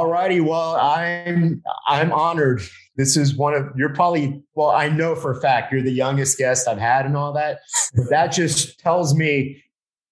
All righty. Well, I'm I'm honored. This is one of you're probably well, I know for a fact you're the youngest guest I've had and all that. That just tells me,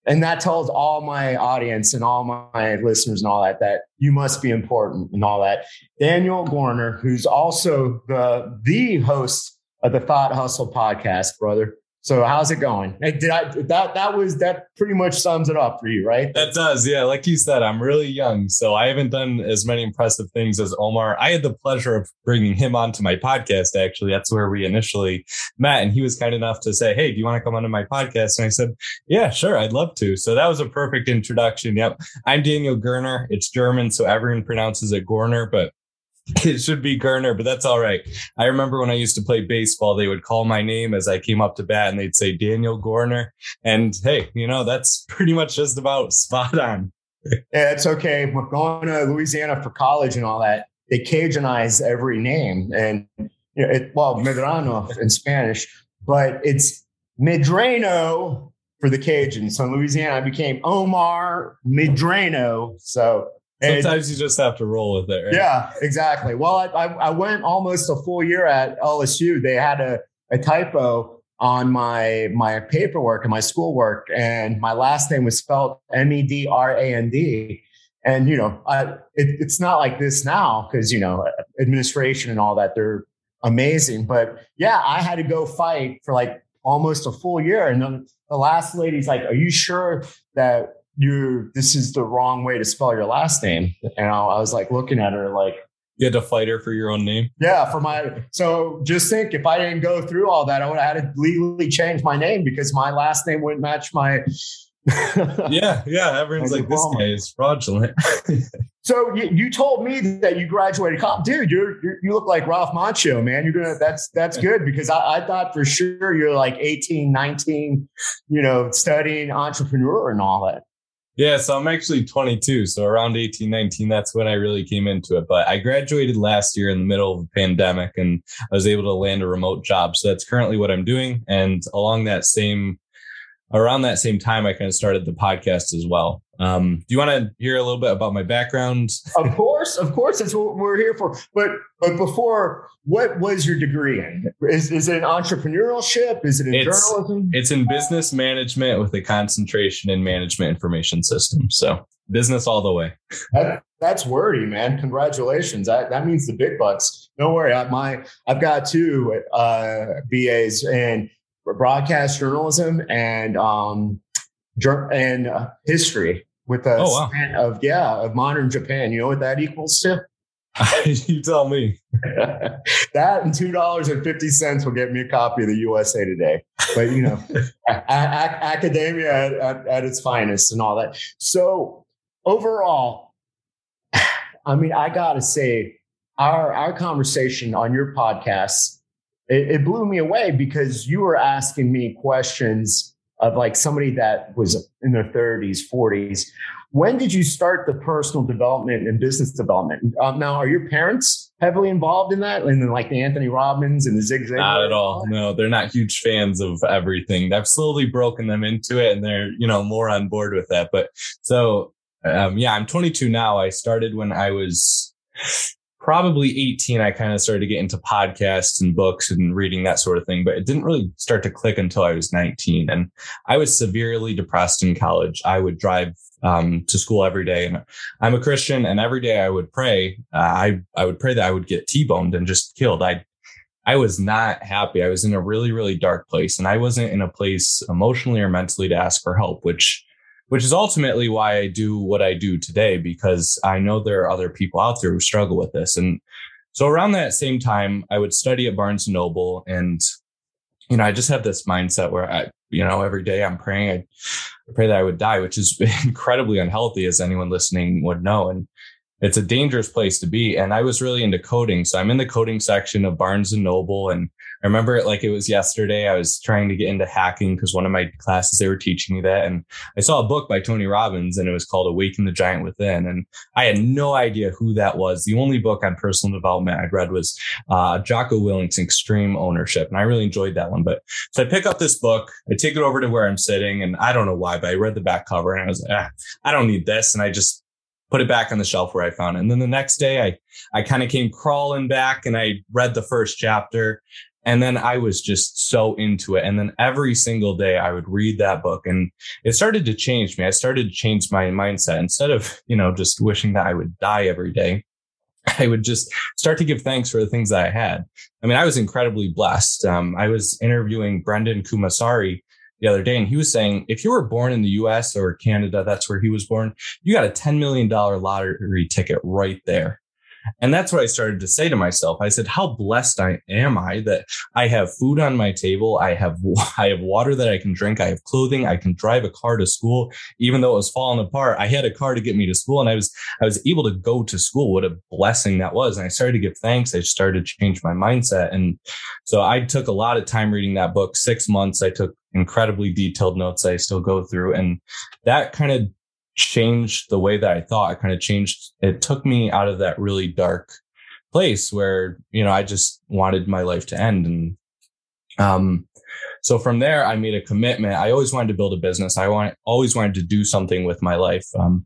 and that tells all my audience and all my listeners and all that that you must be important and all that. Daniel Gorner, who's also the the host of the Thought Hustle podcast, brother. So how's it going? Did I that that was that pretty much sums it up for you, right? That does, yeah. Like you said, I'm really young, so I haven't done as many impressive things as Omar. I had the pleasure of bringing him onto my podcast. Actually, that's where we initially met, and he was kind enough to say, "Hey, do you want to come onto my podcast?" And I said, "Yeah, sure, I'd love to." So that was a perfect introduction. Yep, I'm Daniel Gerner. It's German, so everyone pronounces it Gorner, but it should be Gerner, but that's all right. I remember when I used to play baseball, they would call my name as I came up to bat and they'd say Daniel Gorner. And hey, you know, that's pretty much just about spot on. yeah, it's okay. We're going to Louisiana for college and all that. They Cajuanize every name. And, you know, it, well, Medrano in Spanish, but it's Medrano for the Cajuns. So in Louisiana, I became Omar Medrano. So Sometimes and, you just have to roll with it. Right? Yeah, exactly. Well, I, I, I, went almost a full year at LSU. They had a, a typo on my my paperwork and my schoolwork, and my last name was spelled M E D R A N D. And you know, I, it, it's not like this now because you know administration and all that they're amazing. But yeah, I had to go fight for like almost a full year, and then the last lady's like, "Are you sure that you this is the wrong way to spell your last name. And I, was like looking at her like, you had to fight her for your own name. Yeah, for my. So just think, if I didn't go through all that, I would have had to legally change my name because my last name wouldn't match my. yeah, yeah. Everyone's like, this guy is fraudulent. so you, you told me that you graduated college, dude. You're, you're, you look like Ralph Macchio, man. You're gonna. That's that's good because I, I thought for sure you're like 18, 19, you know, studying entrepreneur and all that. Yeah, so I'm actually 22. So around 18, 19, that's when I really came into it. But I graduated last year in the middle of the pandemic and I was able to land a remote job. So that's currently what I'm doing. And along that same, around that same time, I kind of started the podcast as well. Um, do you want to hear a little bit about my background? of course, of course, that's what we're here for. But but before, what was your degree in? Is is it an entrepreneurship? Is it in it's, journalism? It's in business management with a concentration in management information systems. So business all the way. That, that's wordy, man. Congratulations. That that means the big bucks. Don't worry. I, my I've got two uh, BAs in broadcast journalism and um and uh, history with a oh, wow. span of yeah of modern Japan. You know what that equals to? you tell me. that and two dollars and fifty cents will get me a copy of the USA Today. But you know, a- a- academia at, at, at its finest and all that. So overall, I mean, I gotta say, our our conversation on your podcast, it, it blew me away because you were asking me questions of like somebody that was in their 30s, 40s. When did you start the personal development and business development? Um, now, are your parents heavily involved in that? And then like the Anthony Robbins and the Zig Ziglar? Not at all. No, they're not huge fans of everything. I've slowly broken them into it and they're, you know, more on board with that. But so, um, yeah, I'm 22 now. I started when I was probably 18, I kind of started to get into podcasts and books and reading that sort of thing, but it didn't really start to click until I was 19. And I was severely depressed in college. I would drive um, to school every day and I'm a Christian and every day I would pray. Uh, I, I would pray that I would get T-boned and just killed. I, I was not happy. I was in a really, really dark place and I wasn't in a place emotionally or mentally to ask for help, which which is ultimately why I do what I do today, because I know there are other people out there who struggle with this. And so around that same time, I would study at Barnes and Noble and, you know, I just have this mindset where I, you know, every day I'm praying. I, pray that I would die, which is incredibly unhealthy, as anyone listening would know. And it's a dangerous place to be. And I was really into coding. So I'm in the coding section of Barnes and Noble. And I remember it like it was yesterday. I was trying to get into hacking because one of my classes, they were teaching me that. And I saw a book by Tony Robbins and it was called Awaken the Giant Within. And I had no idea who that was. The only book on personal development I'd read was uh, Jocko Willink's Extreme Ownership. And I really enjoyed that one. But so I pick up this book, I take it over to where I'm sitting. And I don't know why, but I read the back cover and I was like, ah, I don't need this. And I just put it back on the shelf where I found it. And then the next day I, I kind of came crawling back and I read the first chapter and then I was just so into it. And then every single day I would read that book and it started to change me. I started to change my mindset instead of, you know, just wishing that I would die every day. I would just start to give thanks for the things that I had. I mean, I was incredibly blessed. Um, I was interviewing Brendan Kumasari the other day, and he was saying if you were born in the US or Canada, that's where he was born, you got a $10 million lottery ticket right there. And that's what I started to say to myself. I said, how blessed I am I that I have food on my table. I have, I have water that I can drink. I have clothing. I can drive a car to school, even though it was falling apart. I had a car to get me to school and I was, I was able to go to school. What a blessing that was. And I started to give thanks. I started to change my mindset. And so I took a lot of time reading that book, six months. I took incredibly detailed notes I still go through. And that kind of changed the way that I thought. It kind of changed. It took me out of that really dark place where, you know, I just wanted my life to end. And, um, so from there, I made a commitment. I always wanted to build a business. I want, always wanted to do something with my life. Um,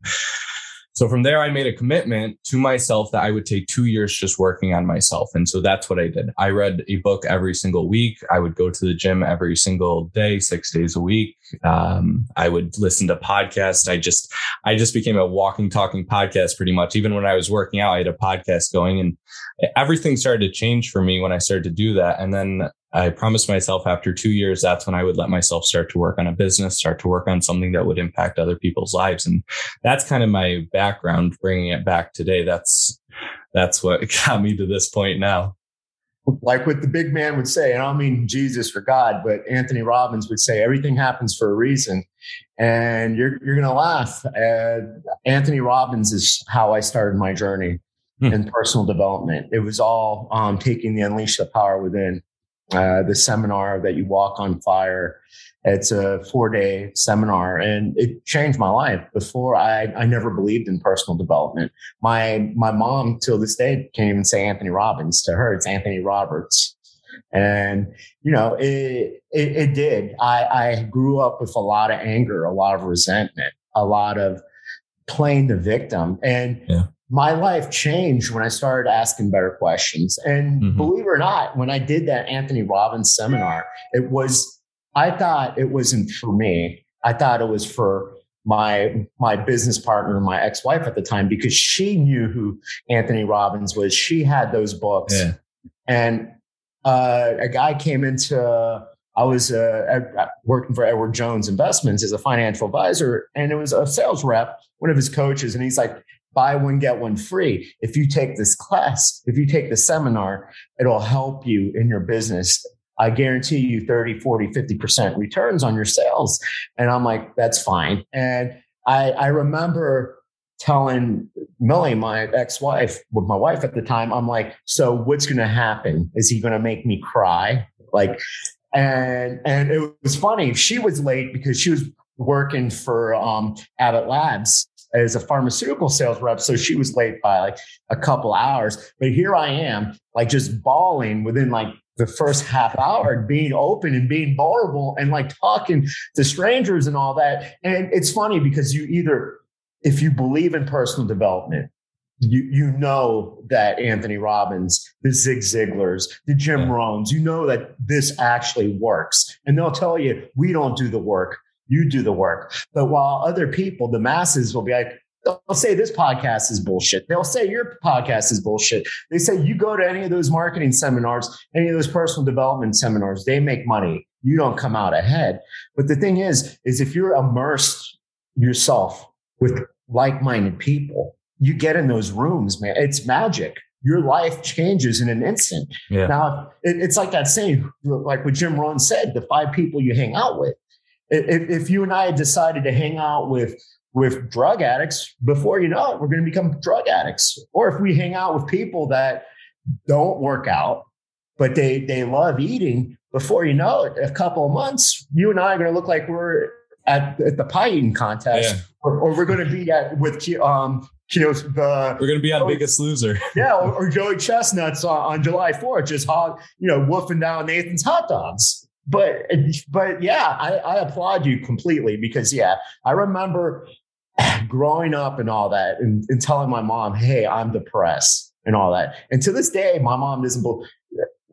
so from there, I made a commitment to myself that I would take two years just working on myself. And so that's what I did. I read a book every single week. I would go to the gym every single day, six days a week. Um, I would listen to podcasts. I just, I just became a walking, talking podcast pretty much. Even when I was working out, I had a podcast going and everything started to change for me when I started to do that. And then I promised myself after two years, that's when I would let myself start to work on a business, start to work on something that would impact other people's lives. And that's kind of my background, bringing it back today. That's, that's what got me to this point now. Like what the big man would say, and I don't mean Jesus or God, but Anthony Robbins would say, everything happens for a reason. And you're, you're going to laugh. Uh, Anthony Robbins is how I started my journey hmm. in personal development. It was all um, taking the Unleash the Power Within uh, the seminar that you walk on fire. It's a four day seminar and it changed my life. Before I, I never believed in personal development. My, my mom till this day can't even say Anthony Robbins to her. It's Anthony Roberts. And, you know, it, it, it did. I, I grew up with a lot of anger, a lot of resentment, a lot of playing the victim. And yeah my life changed when I started asking better questions. And mm-hmm. believe it or not, when I did that Anthony Robbins seminar, it was, I thought it wasn't for me. I thought it was for my my business partner, my ex-wife at the time, because she knew who Anthony Robbins was. She had those books. Yeah. And uh, a guy came into I was uh, working for Edward Jones Investments as a financial advisor, and it was a sales rep, one of his coaches, and he's like, buy one, get one free. If you take this class, if you take the seminar, it'll help you in your business. I guarantee you 30, 40, 50% returns on your sales. And I'm like, that's fine. And I, I remember telling Millie, my ex-wife, with my wife at the time, I'm like, so what's going to happen? Is he going to make me cry? Like, and, and it was funny. She was late because she was working for um, Abbott Labs as a pharmaceutical sales rep. So she was late by like a couple hours. But here I am, like just bawling within like the first half hour, being open and being vulnerable and like talking to strangers and all that. And it's funny because you either, if you believe in personal development, you you know that Anthony Robbins, the Zig Ziglars, the Jim yeah. Rohns, you know that this actually works, and they'll tell you we don't do the work you do the work. But while other people, the masses will be like, they'll say this podcast is bullshit. They'll say your podcast is bullshit. They say you go to any of those marketing seminars, any of those personal development seminars, they make money. You don't come out ahead. But the thing is, is if you're immersed yourself with like-minded people, you get in those rooms, man. It's magic. Your life changes in an instant. Yeah. Now, it, it's like that saying, like what Jim Rohn said, the five people you hang out with if, if you and I had decided to hang out with with drug addicts, before you know it, we're going to become drug addicts. Or if we hang out with people that don't work out, but they they love eating, before you know it, a couple of months, you and I are going to look like we're at, at the pie eating contest, yeah. or, or, we're going to be at with um, you know, the we're going to be on Joey, Biggest Loser. yeah, or, or, Joey Chestnuts on, on July 4th, just hog, you know, woofing down Nathan's hot dogs. But but yeah, I, I applaud you completely because yeah, I remember growing up and all that, and, and telling my mom, "Hey, I'm depressed." and all that. And to this day, my mom doesn't believe.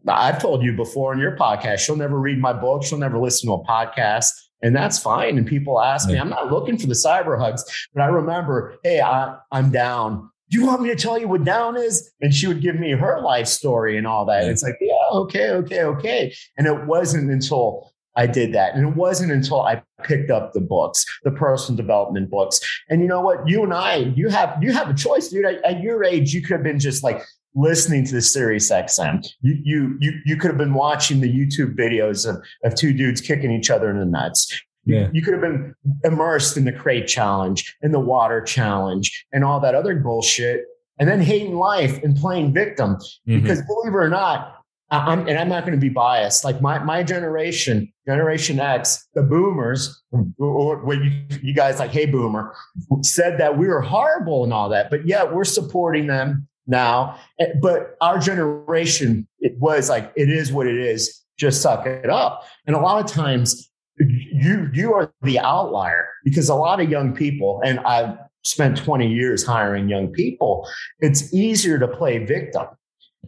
I've told you before in your podcast, she'll never read my book. She'll never listen to a podcast. And that's fine. And people ask me, I'm not looking for the cyber hugs, but I remember, hey, I, I'm down. Do you want me to tell you what down is? And she would give me her life story and all that. And it's like, yeah, okay, okay, okay. And it wasn't until I did that. And it wasn't until I picked up the books, the personal development books. And you know what? You and I, you have you have a choice, dude. At, at your age, you could have been just like listening to the Sirius XM. You you you you could have been watching the YouTube videos of, of two dudes kicking each other in the nuts. Yeah. You could have been immersed in the crate challenge and the water challenge and all that other bullshit, and then hating life and playing victim. Mm-hmm. Because believe it or not, I'm, and I'm not going to be biased. Like my my generation, Generation X, the Boomers, or what you, you guys like, hey Boomer, said that we were horrible and all that, but yet we're supporting them now. Eh, but our generation, it was like, it is what it is. Just suck it up. And a lot of times, you you are the outlier because a lot of young people, and I've spent 20 years hiring young people. It's easier to play victim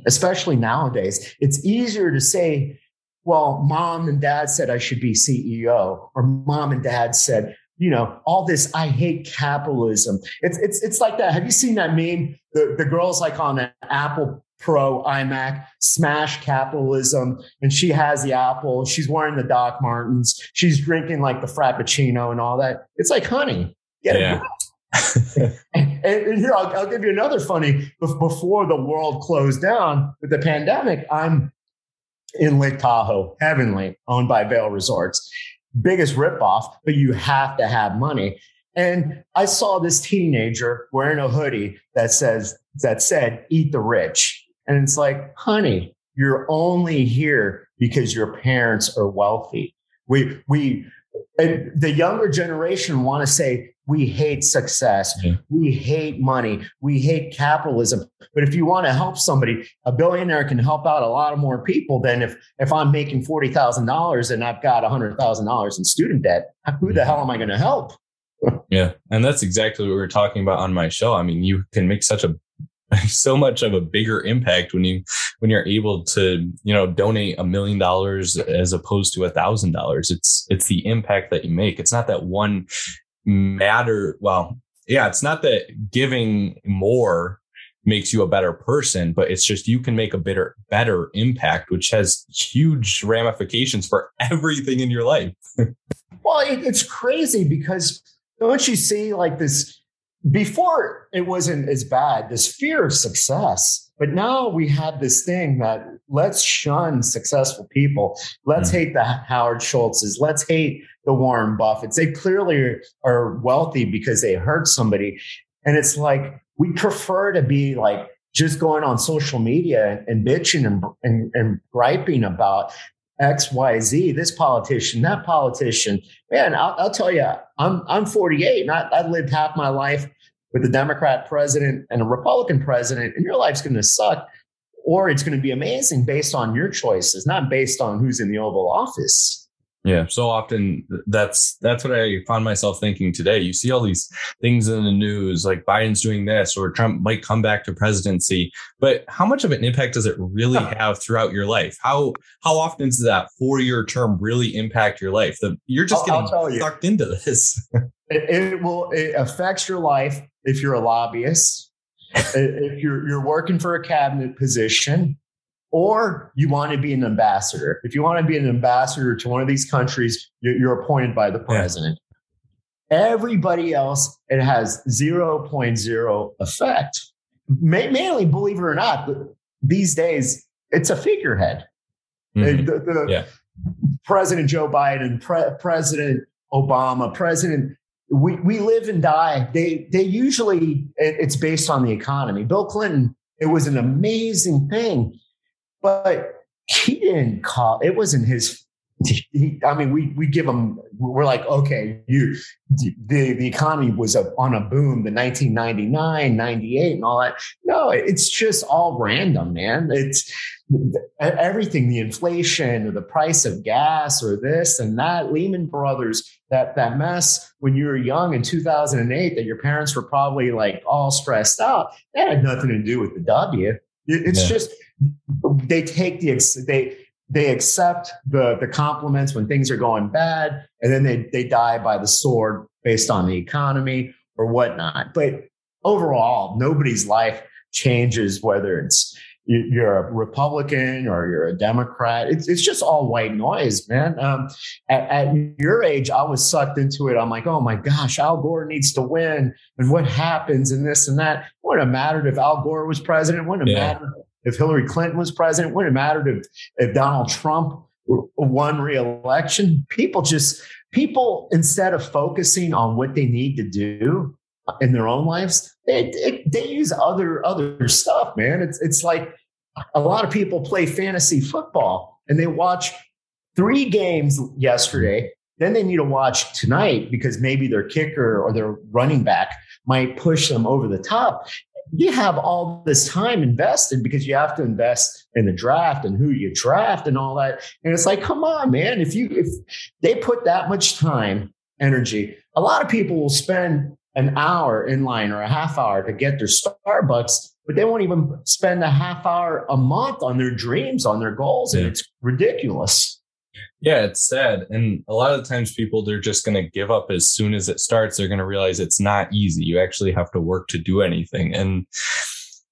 especially nowadays, it's easier to say, well, mom and dad said I should be CEO, or mom and dad said, you know, all this, I hate capitalism. It's it's it's like that. Have you seen that meme? The, the girl's like on an Apple Pro iMac, smash capitalism, and she has the Apple. She's wearing the Doc Martens. She's drinking like the Frappuccino and all that. It's like, honey, get yeah. and, and, here, I'll, I'll, give you another funny. Before the world closed down with the pandemic, I'm in Lake Tahoe, Heavenly, owned by Vail Resorts. Biggest ripoff, but you have to have money. And I saw this teenager wearing a hoodie that says that said "Eat the rich," and it's like, honey, you're only here because your parents are wealthy. We we the younger generation want to say we hate success. Yeah. We hate money. We hate capitalism. But if you want to help somebody, a billionaire can help out a lot of more people than if if I'm making forty thousand dollars and I've got hundred thousand dollars in student debt. Who the mm-hmm. hell am I going to help? yeah, and that's exactly what we were talking about on my show. I mean, you can make such a so much of a bigger impact when you when you're able to you know donate a million dollars as opposed to a thousand dollars it's it's the impact that you make it's not that one matter. Well, yeah, it's not that giving more makes you a better person, but it's just you can make a better better impact, which has huge ramifications for everything in your life. well, it, it's crazy because don't you see like this before it wasn't as bad, this fear of success. But now we have this thing that let's shun successful people. Let's mm. hate the Howard Schultzes. Let's hate the Warren Buffetts. They clearly are wealthy because they hurt somebody. And it's like, we prefer to be like just going on social media and, bitching and, and, and griping about X, Y, Z, this politician, that politician. Man, I'll, I'll tell you, I'm, I'm 48 and I, I've lived half my life with a Democrat president and a Republican president, and your life's going to suck or it's going to be amazing based on your choices, not based on who's in the Oval Office. Yeah, so often that's that's what I found myself thinking today. You see all these things in the news, like Biden's doing this, or Trump might come back to presidency. But how much of an impact does it really have throughout your life? How how often does that four year term really impact your life? The, you're just I'll, getting I'll sucked into this. it, it will it affects your life if you're a lobbyist, if you're you're working for a cabinet position, or you want to be an ambassador. If you want to be an ambassador to one of these countries, you're, appointed by the president. Yeah. Everybody else, it has 0.0 effect. Mainly, believe it or not, these days, it's a figurehead. Mm-hmm. The, the, yeah. President Joe Biden, Pre- President Obama, President. We we live and die. They they usually it's based on the economy. Bill Clinton, it was an amazing thing, but he didn't call. It wasn't his I mean, we we give them. We're like, okay, you the the economy was a, on a boom, the 1999, 98, and all that. No, it's just all random, man. It's everything, the inflation or the price of gas or this and that. Lehman Brothers, that that mess when you were young in 2008, that your parents were probably like all stressed out. That had nothing to do with the W. It's yeah. just they take the they they accept the the compliments when things are going bad, and then they they die by the sword based on the economy or whatnot. But overall, nobody's life changes whether it's you're a Republican or you're a Democrat. It's, it's just all white noise, man. Um, at, at, your age, I was sucked into it. I'm like, oh my gosh, Al Gore needs to win. And what happens and this and that. It wouldn't have mattered if Al Gore was president. It wouldn't have yeah. mattered if Hillary Clinton was president, wouldn't have mattered if, if Donald Trump won re-election. People just people instead of focusing on what they need to do in their own lives, they, they, they use other other stuff, man. It's it's like a lot of people play fantasy football and they watch three games yesterday. Then they need to watch tonight because maybe their kicker or their running back might push them over the top you have all this time invested because you have to invest in the draft and who you draft and all that. And it's like, come on, man. If you if they put that much time, energy, a lot of people will spend an hour in line or a half hour to get their Starbucks, but they won't even spend a half hour a month on their dreams, on their goals. And it's ridiculous. Yeah, it's sad. And a lot of the times people they're just going to give up as soon as it starts. They're going to realize it's not easy. You actually have to work to do anything. And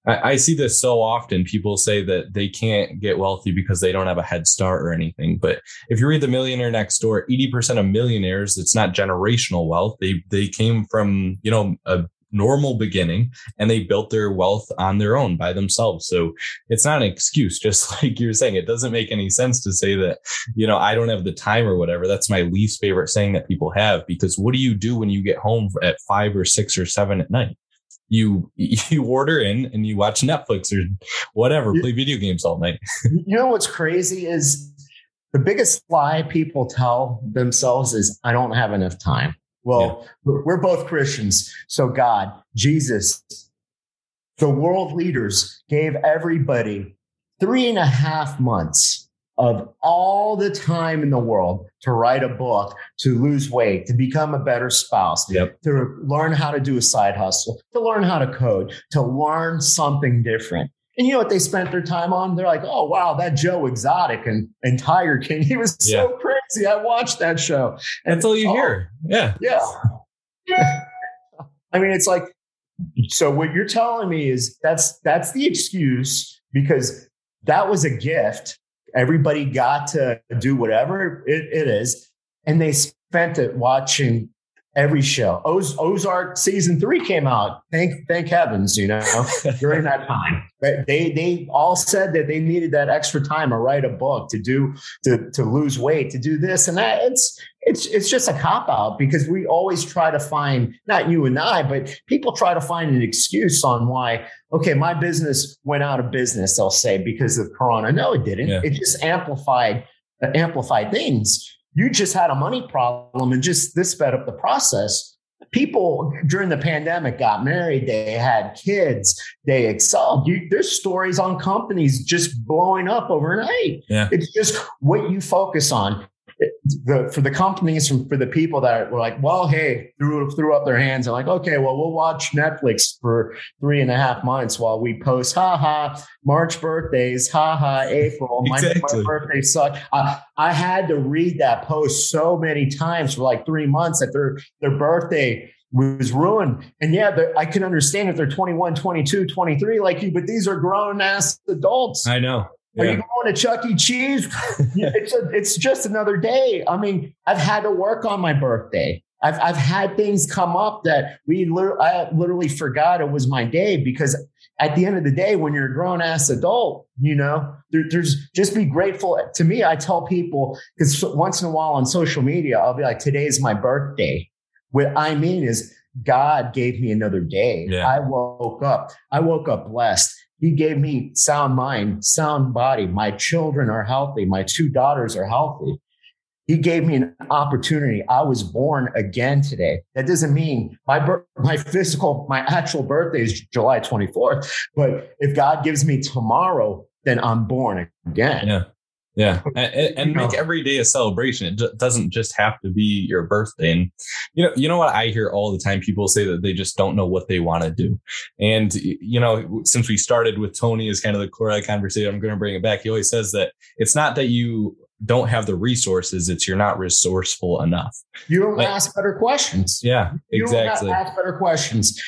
I, I, see this so often. People say that they can't get wealthy because they don't have a head start or anything. But if you read The Millionaire Next Door, 80% of millionaires, it's not generational wealth. They they came from, you know, a normal beginning and they built their wealth on their own by themselves. So it's not an excuse, just like you're saying. It doesn't make any sense to say that, you know, I don't have the time or whatever. That's my least favorite saying that people have because what do you do when you get home at five or six or seven at night? You you order in and you watch Netflix or whatever, play video games all night. you know what's crazy is the biggest lie people tell themselves is I don't have enough time. Well, yeah. we're both Christians. So, God, Jesus, the world leaders gave everybody three and a half months of all the time in the world to write a book, to lose weight, to become a better spouse, yep. to learn how to do a side hustle, to learn how to code, to learn something different. And you know what they spent their time on? They're like, oh, wow, that Joe Exotic and, and Tiger King, he was yeah. so crazy. I watched that show. And That's all you oh, hear. Yeah. Yeah. I mean, it's like, so what you're telling me is that's that's the excuse because that was a gift. Everybody got to do whatever it, it is. And they spent it watching every show. Oz- Ozark season three came out. Thank thank heavens, you know, during that time. But they they all said that they needed that extra time to write a book, to do to to lose weight, to do this and that. It's it's it's just a cop out because we always try to find not you and I, but people try to find an excuse on why. Okay, my business went out of business. They'll say because of Corona. No, it didn't. Yeah. It just amplified amplified things you just had a money problem and just this sped up the process. People during the pandemic got married, they had kids, they excelled. You, there's stories on companies just blowing up overnight. Yeah. It's just what you focus on the, for the companies and for the people that were like, well, hey, threw threw up their hands and like, okay, well, we'll watch Netflix for three and a half months while we post, ha ha, March birthdays, ha ha, April, my, exactly. my birthday sucked. I, I had to read that post so many times for like three months that their their birthday was ruined. And yeah, I can understand if they're 21, 22, 23 like you, but these are grown ass adults. I know. Are you going to Chuck E. Cheese? it's a, it's just another day. I mean, I've had to work on my birthday. I've, I've had things come up that we literally, I literally forgot it was my day because at the end of the day, when you're a grown ass adult, you know, there, there's just be grateful. To me, I tell people because once in a while on social media, I'll be like, today's my birthday. What I mean is God gave me another day. Yeah. I woke up. I woke up blessed. He gave me sound mind, sound body. My children are healthy. My two daughters are healthy. He gave me an opportunity. I was born again today. That doesn't mean my my physical, my actual birthday is July 24th. But if God gives me tomorrow, then I'm born again. Yeah. Yeah, and, and- make every day a celebration. It doesn't just have to be your birthday. And you know, you know what I hear all the time. People say that they just don't know what they want to do. And you know, since we started with Tony as kind of the core of the conversation, I'm going to bring it back. He always says that it's not that you don't have the resources; it's you're not resourceful enough. You don't Like- ask better questions. Yeah, You exactly. don't ask better questions.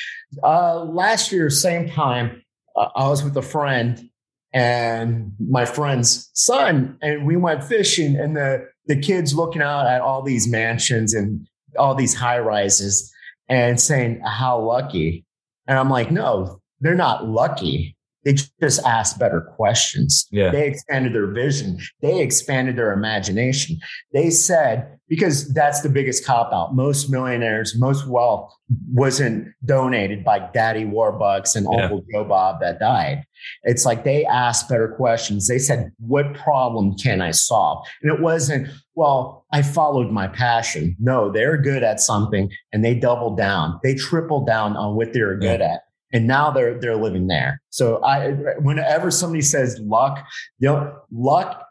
Uh, last year, same time, uh, I was with a friend and my friend's son, and we went fishing, and the the kids looking out at all these mansions and all these high rises and saying how lucky. And I'm like, no, they're not lucky. They just asked better questions. Yeah. They expanded their vision. They expanded their imagination. They said, because that's the biggest cop out. Most millionaires, most wealth wasn't donated by Daddy Warbucks and Yeah. Uncle Joe Bob that died. It's like they asked better questions. They said, What problem can I solve? And it wasn't, Well, I followed my passion. No, they're good at something and they doubled down. They tripled down on what they're good at. And now they're they're living there. So I whenever somebody says luck, you know, luck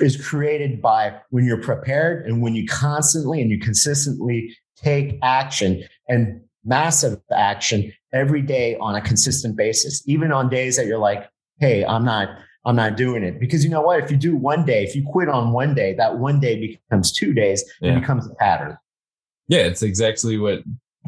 is created by when you're prepared and when you constantly and you consistently take action and massive action every day on a consistent basis, even on days that you're like, hey, I'm not, I'm not doing it. Because you know what? If you do one day, if you quit on one day, that one day becomes two days Yeah. and becomes a pattern. Yeah, it's exactly what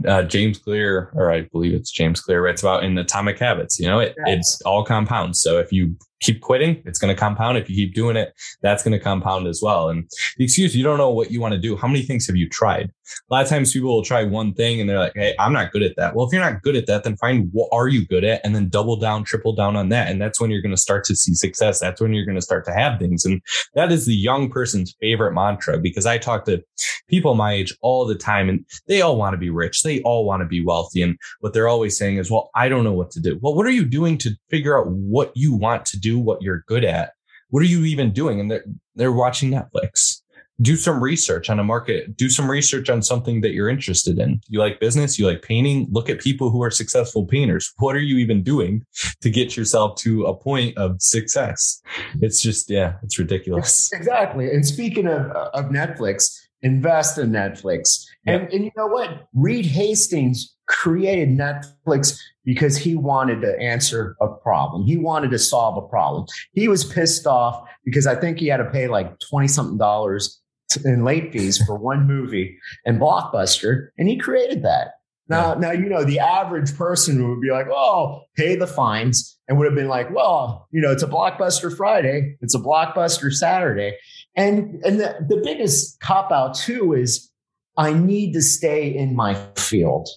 uh, James Clear, or I believe it's James Clear, writes about in Atomic Habits. You know, it, Yeah. it's all compounds. So if you keep quitting, it's going to compound. If you keep doing it, that's going to compound as well. And the excuse, you don't know what you want to do. How many things have you tried? A lot of times people will try one thing and they're like, Hey, I'm not good at that. Well, if you're not good at that, then find what are you good at and then double down, triple down on that. And that's when you're going to start to see success. That's when you're going to start to have things. And that is the young person's favorite mantra because I talk to people my age all the time and they all want to be rich. They all want to be wealthy. And what they're always saying is, well, I don't know what to do. Well, what are you doing to figure out what you want to do, what you're good at? What are you even doing? And they're, they're watching Netflix. Do some research on a market. Do some research on something that you're interested in. You like business? You like painting? Look at people who are successful painters. What are you even doing to get yourself to a point of success? It's just, yeah, it's ridiculous. Exactly. And speaking of, of Netflix, invest in Netflix. And, and you know what? Reed Hastings created Netflix because he wanted to answer a problem. He wanted to solve a problem. He was pissed off because I think he had to pay like 20 something dollars in late fees for one movie and Blockbuster. And he created that. Now, now, you know, the average person would be like, oh, pay the fines and would have been like, well, you know, it's a Blockbuster Friday. It's a Blockbuster Saturday. And, and the, the biggest cop out too is I need to stay in my field.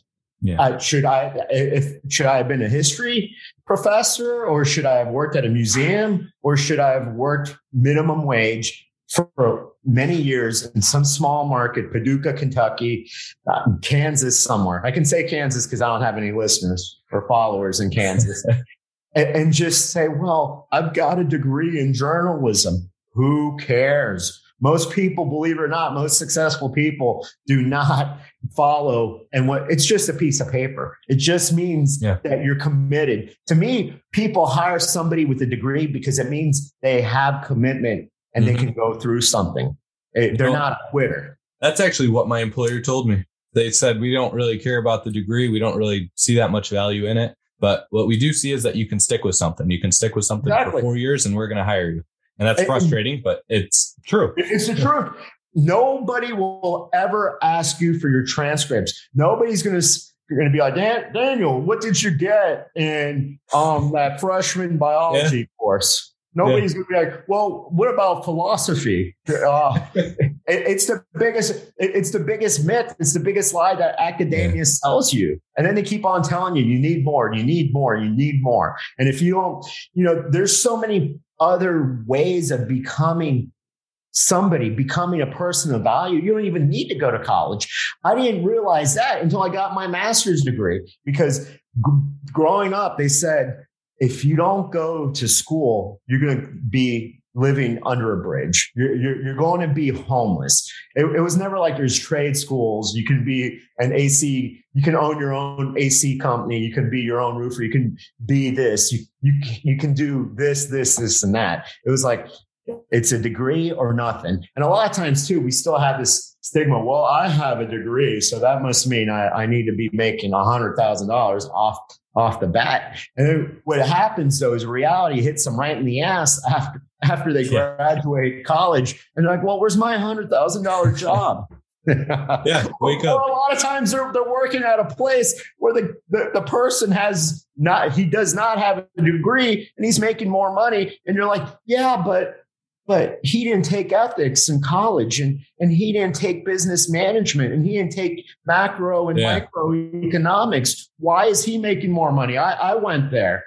Yeah. Uh, should I, if, should I have been a history professor or should I have worked at a museum or should I have worked minimum wage for many years in some small market, Paducah, Kentucky, uh, Kansas, somewhere. I can say Kansas because I don't have any listeners or followers in Kansas. and, and just say, well, I've got a degree in journalism. Who cares? Most people, believe it or not, most successful people do not follow. And what it's just a piece of paper. It just means Yeah. that you're committed. To me, people hire somebody with a degree because it means they have commitment and they Mhm. can go through something. Eh, They're Well- not a quitter. That's actually what my employer told me. They said, we don't really care about the degree. We don't really see that much value in it. But what we do see is that you can stick with something. You can stick with something Exactly. for four years and we're going to hire you. And that's frustrating, but it's true. It's the truth. Nobody will ever ask you for your transcripts. Nobody's going to. You're going to be like, Dan, Daniel, what did you get in um, that freshman biology course? Nobody's yeah. gonna be like, well, what about philosophy? Uh, it, it's the biggest, it, it's the biggest myth. It's the biggest lie that academia yeah. sells you. And then they keep on telling you, you need more, you need more, you need more. And if you don't, you know, there's so many other ways of becoming somebody becoming a person of value, you don't even need to go to college. I didn't realize that until I got my master's degree because g- growing up, they said, if you don't go to school, you're going to be living under a bridge. You're, you're, you're going to be homeless. It, it, was never like there's trade schools. You can be an AC, you can own your own AC company. You can be your own roofer. You can be this. You, you, you can do this, this, this, and that. It was like, it's a degree or nothing. And a lot of times too, we still have this stigma. Well, I have a degree, so that must mean I, I need to be making a hundred thousand dollars off off the bat. And what happens though is reality hits them right in the ass after after they yeah. graduate college, and they're like, "Well, where's my hundred thousand dollar job?" yeah, wake up. Or a lot of times they're, they're working at a place where the, the, the person has not, he does not have a degree and he's making more money. And you're like, yeah, but but he didn't take ethics in college and, and he didn't take business management and he didn't take macro and yeah. microeconomics. Why is he making more money? I, I went there.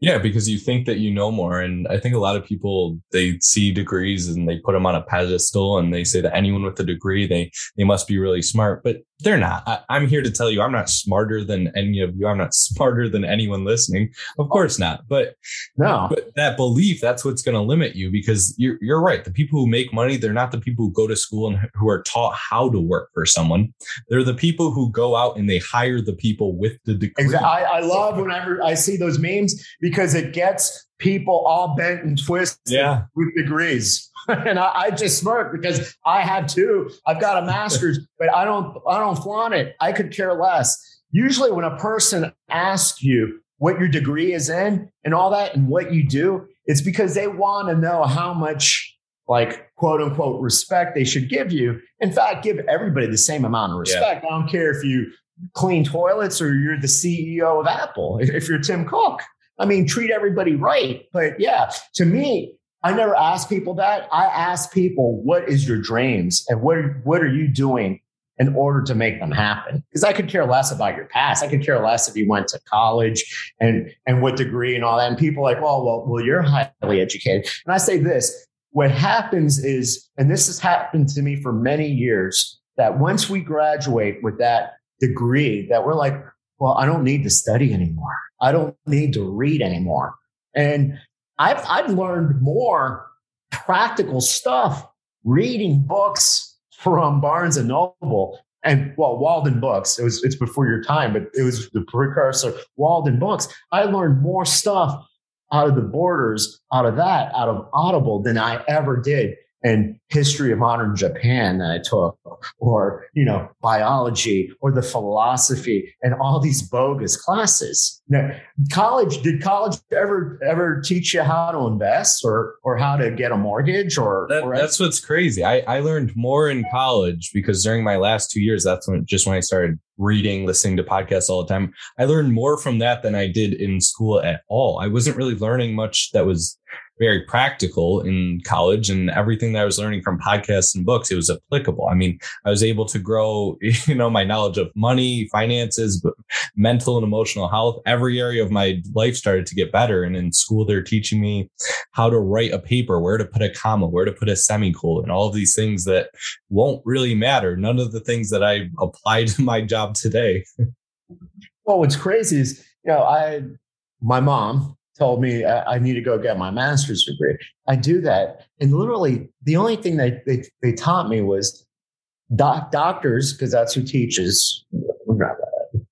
Yeah, because you think that you know more. And I think a lot of people, they see degrees and they put them on a pedestal and they say that anyone with a degree, they, they must be really smart. But they're not. I, am here to tell you, I'm not smarter than any of you. I'm not smarter than anyone listening. Of course not. But no, but that belief, that's what's going to limit you because you're, you're right. The people who make money, they're not the people who go to school and who are taught how to work for someone. They're the people who go out and they hire the people with the degree. Exactly. I, I love whenever I see those memes because it gets people all bent and twisted yeah. with degrees. and I, I, just smirk because I have two. I've got a master's, but I don't I don't flaunt it. I could care less. Usually when a person asks you what your degree is in and all that and what you do, it's because they want to know how much like quote unquote respect they should give you. In fact, give everybody the same amount of respect. Yeah. I don't care if you clean toilets or you're the CEO of Apple, if you're Tim Cook. I mean, treat everybody right. But yeah, to me, I never ask people that. I ask people, what is your dreams and what, what are you doing in order to make them happen? Because I could care less about your past. I could care less if you went to college and, and what degree and all that. And people like, well, well, well, you're highly educated. And I say this, what happens is, and this has happened to me for many years, that once we graduate with that degree, that we're like, well, I don't need to study anymore. I don't need to read anymore. And I've, I've learned more practical stuff reading books from Barnes and Noble and well, Walden Books. It was it's before your time, but it was the precursor. Walden Books. I learned more stuff out of the borders, out of that, out of Audible than I ever did and history of modern Japan that I took, or, you know, biology or the philosophy and all these bogus classes. Now, college, did college ever, ever teach you how to invest or, or how to get a mortgage or, that, or that's what's crazy. I, I learned more in college because during my last two years, that's when, just when I started reading, listening to podcasts all the time. I learned more from that than I did in school at all. I wasn't really learning much that was very practical in college and everything that I was learning from podcasts and books, it was applicable. I mean, I was able to grow, you know, my knowledge of money, finances, mental and emotional health. Every area of my life started to get better. And in school, they're teaching me how to write a paper, where to put a comma, where to put a semicolon, all of these things that won't really matter. None of the things that I apply to my job today. well, what's crazy is, you know, I, my mom, told me uh, I need to go get my master's degree. I do that. And literally, the only thing that they, they taught me was doc, doctors, because that's who teaches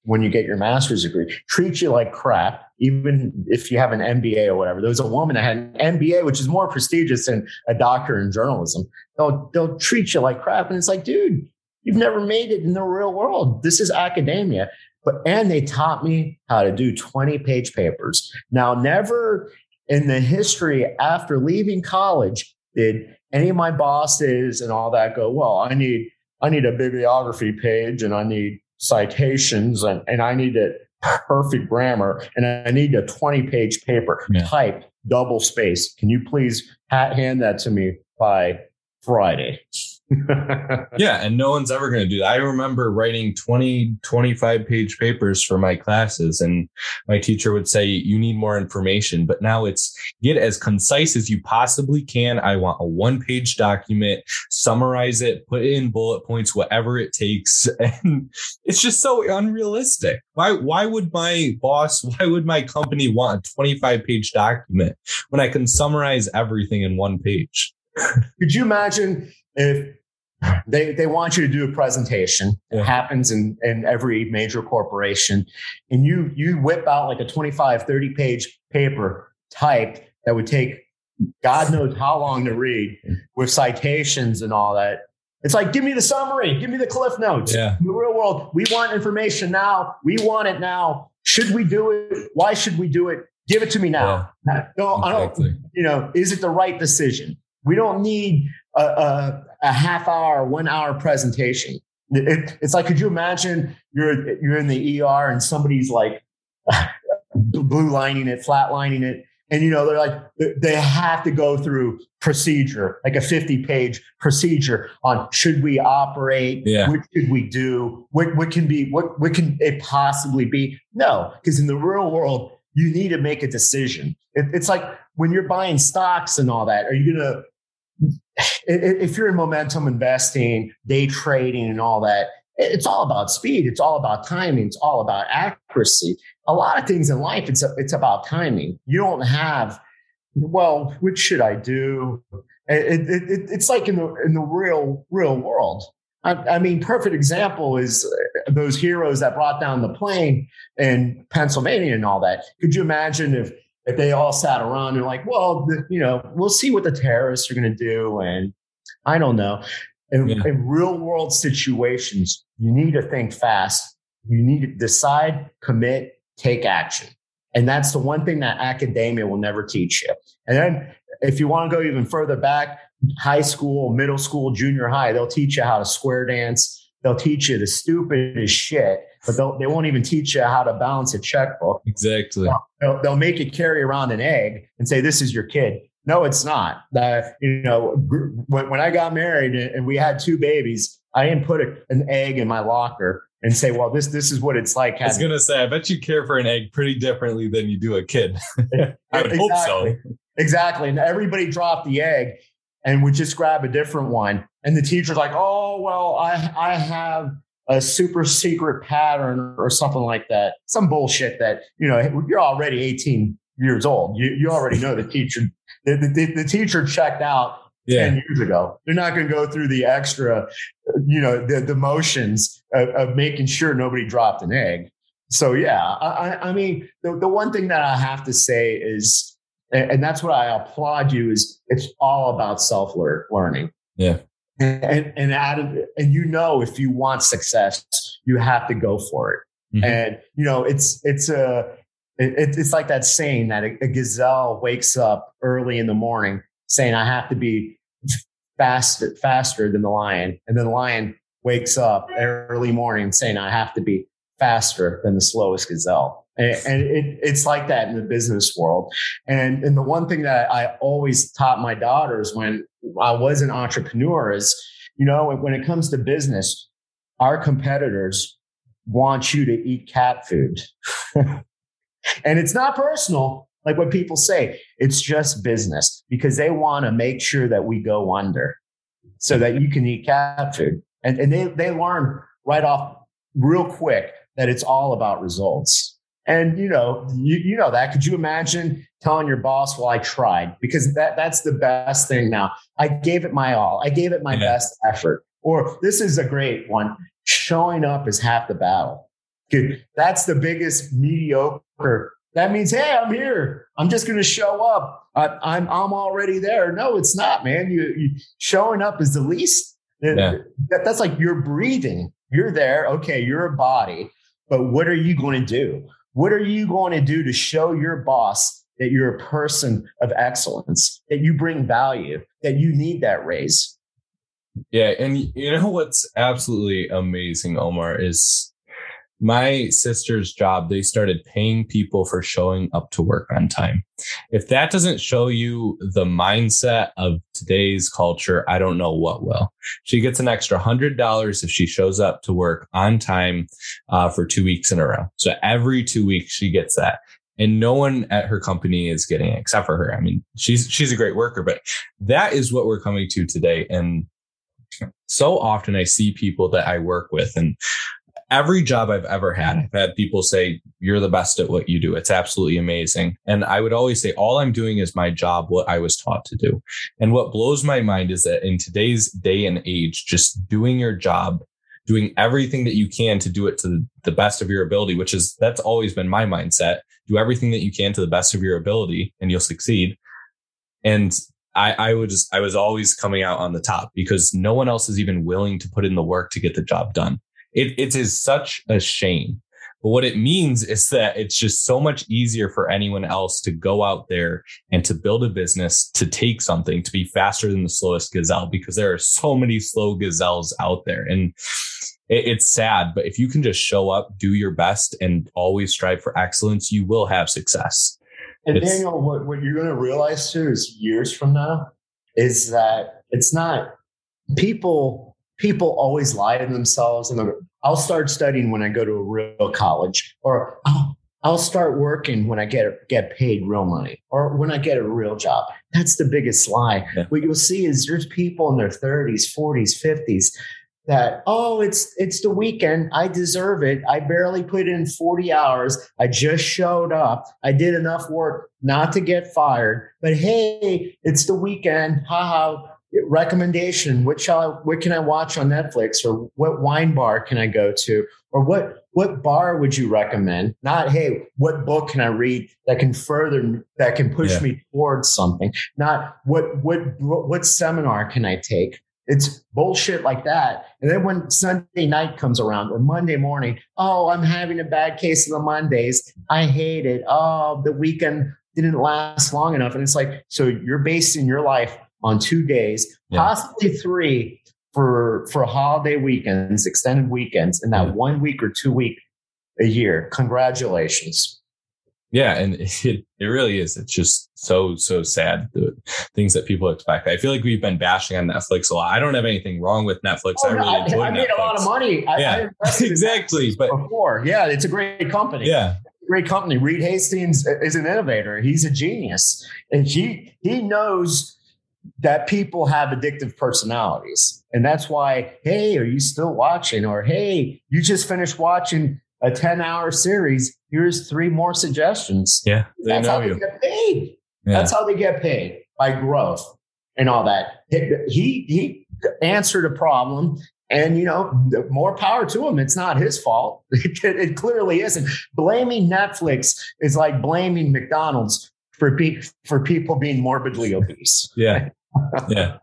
when you get your master's degree, treat you like crap, even if you have an MBA or whatever. There was a woman that had an MBA, which is more prestigious than a doctor in journalism. They'll, they'll treat you like crap. And it's like, dude, you've never made it in the real world. This is academia. But and they taught me how to do 20 page papers. Now, never in the history after leaving college did any of my bosses and all that go, well, I need I need a bibliography page and I need citations and, and I need to perfect grammar and I need a 20 page paper Yeah. type double space. Can you please ha- hand that to me by Friday? Yeah, and no one's ever going to do that. I remember writing 20, 25 page papers for my classes, and my teacher would say, You need more information. But now it's get as concise as you possibly can. I want a one page document, summarize it, put it in bullet points, whatever it takes. And it's just so unrealistic. Why, why would my boss, why would my company want a 25 page document when I can summarize everything in one page? Could you imagine if they they want you to do a presentation? It happens in, in every major corporation, and you you whip out like a 25, 30 page paper typed that would take God knows how long to read with citations and all that. It's like, give me the summary, give me the cliff notes. Yeah. In the real world, we want information now. We want it now. Should we do it? Why should we do it? Give it to me now. No, I don't you know, is it the right decision? We don't need a, a, a half hour, one hour presentation. It- it's like, could you imagine you're you're in the ER and somebody's like blue lining it, flat lining it, and you know they're like they have to go through procedure, like a fifty page procedure on should we operate, Yeah. what should we do, what what can be, what what can it possibly be? No, because in the real world, you need to make a decision. It, it's like when you're buying stocks and all that. Are you gonna if you're in momentum investing, day trading, and all that? It's all about speed. It's all about timing. It's all about accuracy. A lot of things in life, it's it's about timing. You don't have, well, which should I do? It, it, it, it's like in the in the real real world. I, I mean, perfect example is uh, those heroes that brought down the plane in Pennsylvania and all that. Could you imagine if if they all sat around and like, well, the, you know, we'll see what the terrorists are going to do, and I don't know. In, Yeah. in real world situations, you need to think fast. You need to decide, commit, take action. And that's the one thing that academia will never teach you. And then if you want to go even further back, high school, middle school, junior high, they'll teach you how to square dance. They'll teach you the stupidest shit, but they'll, they won't even teach you how to balance a checkbook. Exactly. They'll, they'll make you carry around an egg and say, this is your kid. No, it's not. Uh, you know, when, when I got married and we had two babies, I didn't put a, an egg in my locker and say, well, this, this is what it's like. I was gonna say, I bet you care for an egg pretty differently than you do a kid. I would hope so. Exactly. Exactly. And everybody dropped the egg and would just grab a different one. And the teacher's like, oh, well, I, I have a super secret pattern or something like that. Some bullshit that, you know, you're already 18 years old. You, you already know the teacher, the, the, the teacher checked out Yeah. 10 years ago. They're not going to go through the extra, you know, the, the motions of, of making sure nobody dropped an egg. So, yeah, I, I- I mean, the, the one thing that I have to say is, and and that's what I applaud you is it's all about self learning. Yeah. And, and, and, Adam, and you know, if you want success, you have to go for it. Mhm. And, you know, it's, it's a, it, it's like that saying that a, a gazelle wakes up early in the morning saying, I have to be fast, faster than the lion. And then the lion wakes up early morning saying, I have to be faster than the slowest gazelle. And, and it, it's like that in the business world. And, and the one thing that I always taught my daughters when I was an entrepreneur is, you know, when it comes to business, our competitors want you to eat cat food. and it's not personal, like what people say. It's just business because they want to make sure that we go under so that you can eat cat food. And, and they, they learn right off real quick that it's all about results. And you know, you, you know that. Could you imagine telling your boss, "Well, I tried," because that that's the best thing. Now, I gave it my all. I gave it my Yeah. best effort. Or this is a great one: showing up is half the battle. That's the biggest mediocre. That means, hey, I'm here. I'm just going to show up. I, I'm I'm already there. No, it's not, man. You, you showing up is the least. Yeah. That, that's like you're breathing. You're there. Okay, you're a body, but what are you going to do? What are you going to do to show your boss that you're a person of excellence, that you bring value, that you need that raise? Yeah, and you know what's absolutely amazing, Omar, is my sister's job, they started paying people for showing up to work on time. If that doesn't show you the mindset of today's culture, I don't know what will. She gets an extra hundred dollars if she shows up to work on time uh, for two weeks in a row. So every two weeks she gets that. And no one at her company is getting it except for her. I mean, she's she's a great worker, but that is what we're coming to today. And so often I see people that I work with and every job I've ever had, mm-hmm. I've had people say, You're the best at what you do. It's absolutely amazing. And I would always say, All I'm doing is my job, what I was taught to do. And what blows my mind is that in today's day and age, just doing your job, doing everything that you can to do it to the best of your ability, which is that's always been my mindset. Do everything that you can to the best of your ability and you'll succeed. And I, I was I was always coming out on the top because no one else is even willing to put in the work to get the job done. It, it is such a shame. But what it means is that it's just so much easier for anyone else to go out there and to build a business, to take something, to be faster than the slowest gazelle, because there are so many slow gazelles out there. And it, it's sad, but if you can just show up, do your best, and always strive for excellence, you will have success. And it's, Daniel, what, what you're going to realize too is years from now is that it's not people people always lie to themselves and I'll start studying when I go to a real college or I'll, I'll start working when I get get paid real money or when I get a real job. That's the biggest lie. Yeah. What you'll see is there's people in their 30s, 40s, 50s that oh it's it's the weekend. I deserve it. I barely put in 40 hours. I just showed up. I did enough work not to get fired. But hey it's the weekend. Haha recommendation what shall I, what can i watch on netflix or what wine bar can i go to or what what bar would you recommend not hey what book can i read that can further that can push yeah. me towards something not what what what seminar can i take it's bullshit like that. And then when Sunday night comes around or Monday morning, oh, I'm having a bad case of the Mondays. I hate it. Oh, the weekend didn't last long enough. And it's like, so you're basing your life on two days, yeah. possibly three for for holiday weekends, extended weekends, in that mm. one week or two week a year. Congratulations. Yeah, and it it really is. It's just so so sad the things that people expect. I feel like we've been bashing on Netflix a lot. I don't have anything wrong with Netflix. Oh, I really I, enjoy I made Netflix. a lot of money. Yeah, I exactly. But before, yeah, it's a great company. Yeah, great company. Reed Hastings is an innovator. He's a genius, and he he knows that people have addictive personalities. And that's why, hey, are you still watching? Or hey, you just finished watching a 10 hour series. Here's three more suggestions. Yeah. They that's how they get paid. Yeah. That's how they get paid by growth and all that. He he answered a problem. And you know, more power to him. It's not his fault. It, it clearly isn't. Blaming Netflix is like blaming McDonald's for be, for people being morbidly obese. Yeah, yeah.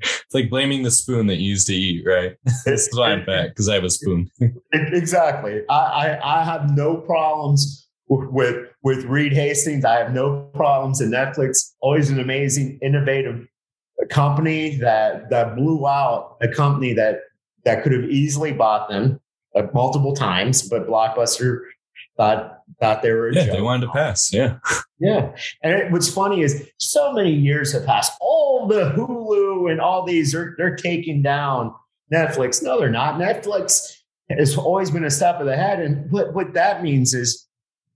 it's like blaming the spoon that you used to eat, right? That's why I'm fat because I have a spoon. exactly. I, I, I have no problems with with Reed Hastings. I have no problems in Netflix. Always an amazing, innovative company that that blew out a company that that could have easily bought them uh, multiple times, but Blockbuster thought thought they were. yeah, joke. they wanted to pass. Yeah, yeah. And it, what's funny is so many years have passed. All the Hulu and all these are they're taking down Netflix. No, they're not. Netflix has always been a step ahead, and what what that means is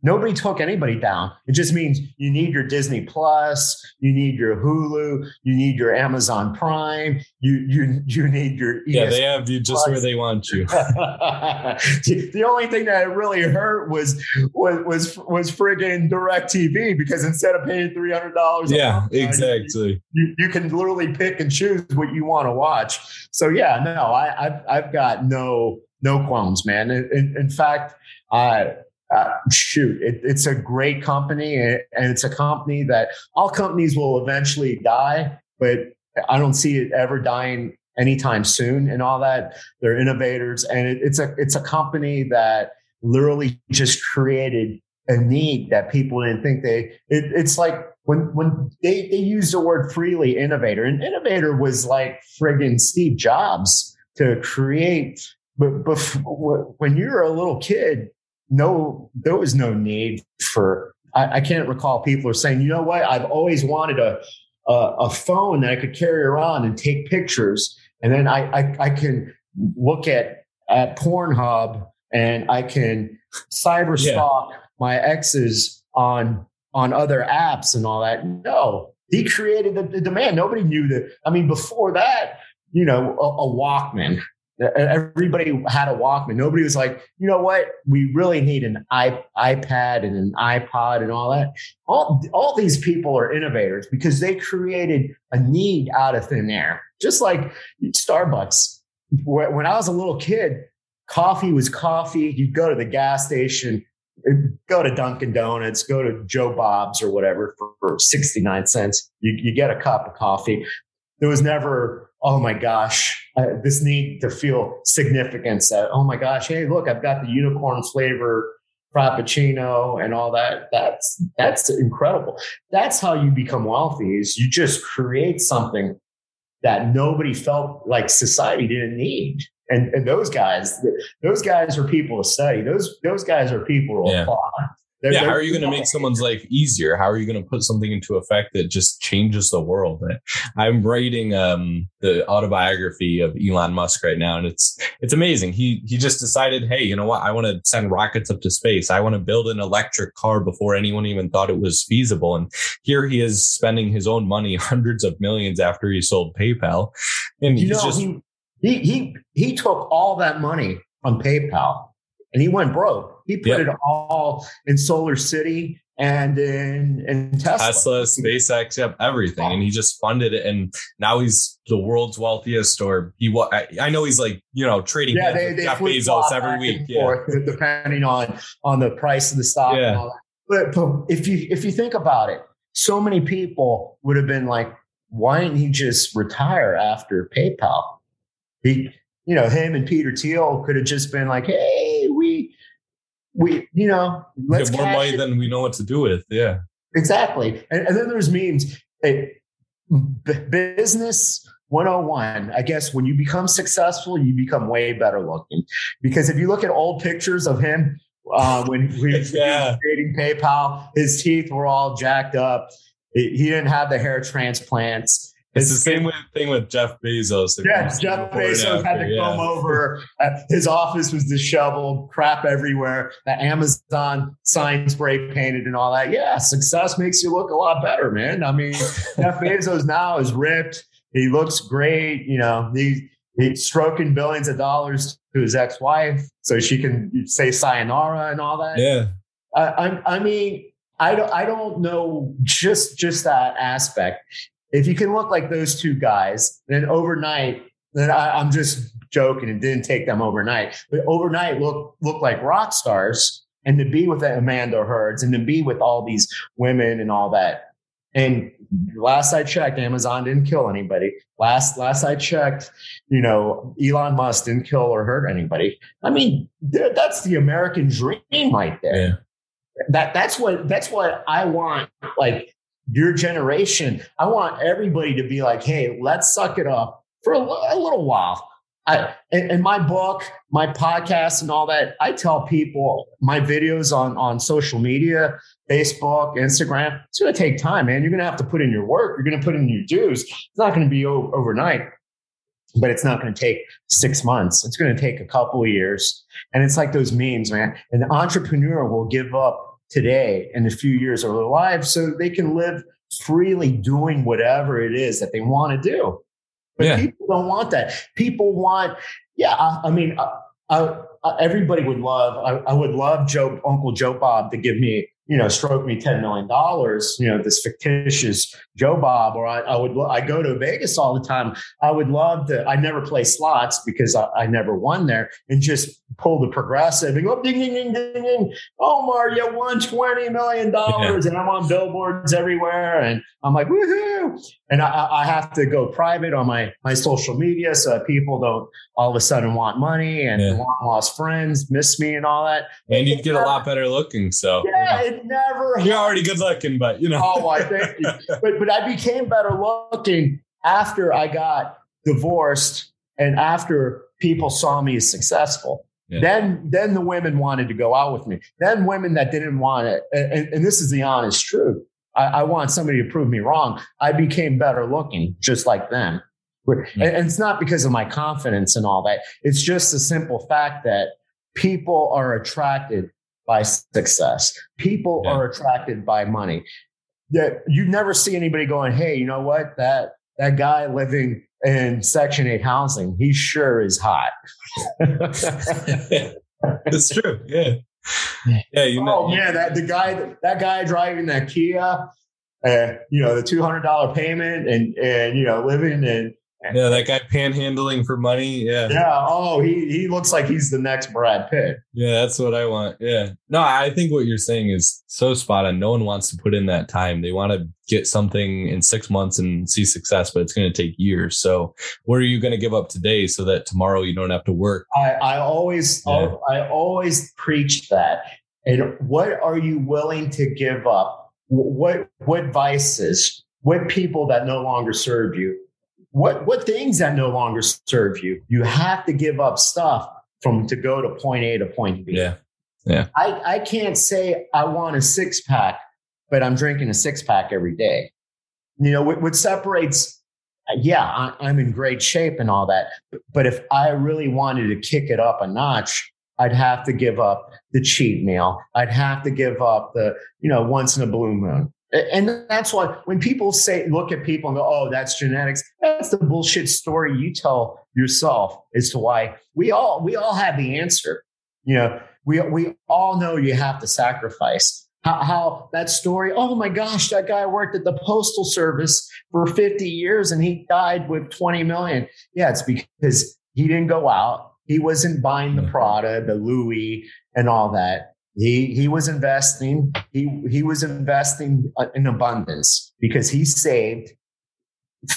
Nobody took anybody down. It just means you need your Disney Plus, you need your Hulu, you need your Amazon Prime, you you you need your ESPN yeah. They have you just Plus. where they want you. the only thing that really hurt was was was was friggin' Directv because instead of paying three hundred dollars, yeah, month, exactly, you, you, can literally pick and choose what you want to watch. So yeah, no, I I've, I've got no no qualms, man. In, in fact, I uh, Uh, shoot, it, it's a great company, and, it's a company that all companies will eventually die, but I don't see it ever dying anytime soon. And all that, they're innovators, and it, it's a it's a company that literally just created a need that people didn't think they. It, it's like when when they they use the word freely, innovator, and innovator was like friggin' Steve Jobs to create but, but when you're a little kid, no, there was no need for. I, I can't recall people are saying, you know what? I've always wanted a, a a phone that I could carry around and take pictures, and then I I, I can look at at Pornhub and I can cyber stalk yeah. my exes on on other apps and all that. No, he created the, the demand. Nobody knew that. I mean, before that, you know, a, a Walkman. Everybody had a Walkman. Nobody was like, you know what? We really need an iP- iPad and an iPod and all that. All, all these people are innovators because they created a need out of thin air, just like Starbucks. When I was a little kid, coffee was coffee. You'd go to the gas station, eh, go to Dunkin' Donuts, go to Joe Bob's or whatever for, for 69 cents. You, you get a cup of coffee. There was never, oh my gosh, uh, this need to feel significance that, oh my gosh, hey, look, I've got the unicorn flavor frappuccino and all that. That's, that's incredible. That's how you become wealthy is you just create something that nobody felt like society didn't need and and those guys, those guys are people to study. Those those guys are people to yeah. apply. They're, yeah, they're, how are you going to make someone's life easier? How are you going to put something into effect that just changes the world? I'm writing um, the autobiography of Elon Musk right now, and it's it's amazing. He he just decided, hey, you know what? I want to send rockets up to space. I want to build an electric car before anyone even thought it was feasible. And here he is spending his own money, hundreds of millions after he sold PayPal, and you know, just. He, he he he took all that money from PayPal and he went broke. He put yep. it all in Solar City and in, in Tesla. Tesla, SpaceX, yep, everything. And he just funded it. And now he's the world's wealthiest or he I, I know he's like, you know, trading yeah, they, they Jeff Bezos every week. Yeah. Forth, depending on on the price of the stock yeah. But, but if you if you think about it, so many people would have been like, why didn't he just retire after PayPal? He, you know, him and Peter Thiel could have just been like, hey, we, you know, let's get more money it. than we know what to do with. Yeah, exactly. And, and then there's memes. Hey, business 101 i guess when you become successful you become way better looking because if you look at old pictures of him uh, when we yeah. creating paypal his teeth were all jacked up he didn't have the hair transplants it's the same thing with Jeff Bezos. Yeah, Jeff Bezos had to yeah. come over. Uh, his office was disheveled, crap everywhere. The Amazon sign spray painted and all that. Yeah, success makes you look a lot better, man. I mean, Jeff Bezos now is ripped. He looks great. You know, he, he's stroking billions of dollars to his ex-wife so she can say sayonara and all that. Yeah. I, I mean, I don't, I don't know just just that aspect if you can look like those two guys, then overnight, then I, am just joking. It didn't take them overnight, but overnight look look like rock stars, and to be with Amanda Heards and to be with all these women and all that. And last I checked, Amazon didn't kill anybody. Last last I checked, you know, Elon Musk didn't kill or hurt anybody. I mean, that's the American dream right there. Yeah. That that's what that's what I want. Like your generation, I want everybody to be like, hey, let's suck it up for a, a little while. I, in, my book, my podcast, and all that, I tell people my videos on on social media, Facebook, Instagram. It's going to take time, man. You're going to have to put in your work. You're going to put in your dues. It's not going to be o- overnight, but it's not going to take six months. It's going to take a couple of years. And it's like those memes, man. An entrepreneur will give up today and a few years of their lives so they can live freely doing whatever it is that they want to do. But yeah. people don't want that. People want, yeah, I, I mean, I, I, everybody would love, I, would love Joe, Uncle Joe Bob to give me you know, stroke me $10 million, you know, this fictitious Joe Bob, or I, I would, I go to Vegas all the time. I would love to, I never play slots because I, I never won there and just pull the progressive and go ding, ding, ding, ding, ding. Omar, you won $20 million yeah. and I'm on billboards everywhere. And I'm like, woohoo. And I, I have to go private on my, my social media so that people don't all of a sudden want money and yeah. long lost friends, miss me and all that. And you'd get a lot better looking. So yeah, it never. You're already good looking, but you know. oh, I thank you. But but I became better looking after I got divorced and after people saw me as successful. Yeah. Then, then the women wanted to go out with me. Then women that didn't want it, and, and this is the honest truth. I, I, want somebody to prove me wrong. I became better looking, just like them. Mm-hmm. And, and it's not because of my confidence and all that. It's just the simple fact that people are attracted by success. People yeah. are attracted by money. That you never see anybody going, "Hey, you know what? That that guy living in Section Eight housing, he sure is hot." That's true. Yeah. Yeah. You know. Oh yeah, that the guy that guy driving that Kia, uh, you know, the two hundred dollar payment, and and you know, living in yeah, that guy panhandling for money. Yeah. Yeah. Oh, he he looks like he's the next Brad Pitt. Yeah, that's what I want. Yeah. No, I think what you're saying is so spot on. No one wants to put in that time. They want to get something in six months and see success, but it's going to take years. So, what are you going to give up today so that tomorrow you don't have to work? I, I always yeah. I always preach that. And what are you willing to give up? What what vices? What people that no longer serve you? What what things that no longer serve you? You have to give up stuff from to go to point a to point b. Yeah. Yeah. I i can't say i want a six pack but i'm drinking a six pack every day. You know what, what separates yeah I, i'm in great shape and all that but if i really wanted to kick it up a notch I'd have to give up the cheat meal. I'd have to give up the, you know, once in a blue moon. And that's why when people say, look at people and go, oh, that's genetics, that's the bullshit story you tell yourself as to why we all, we all have the answer. You know, we, we all know you have to sacrifice. How, how that story, oh my gosh, that guy worked at the postal service for 50 years and he died with 20 million. Yeah, it's because he didn't go out. He wasn't buying the mm-hmm. Prada, the Louis, and all that he he was investing. He he was investing uh, in abundance because he saved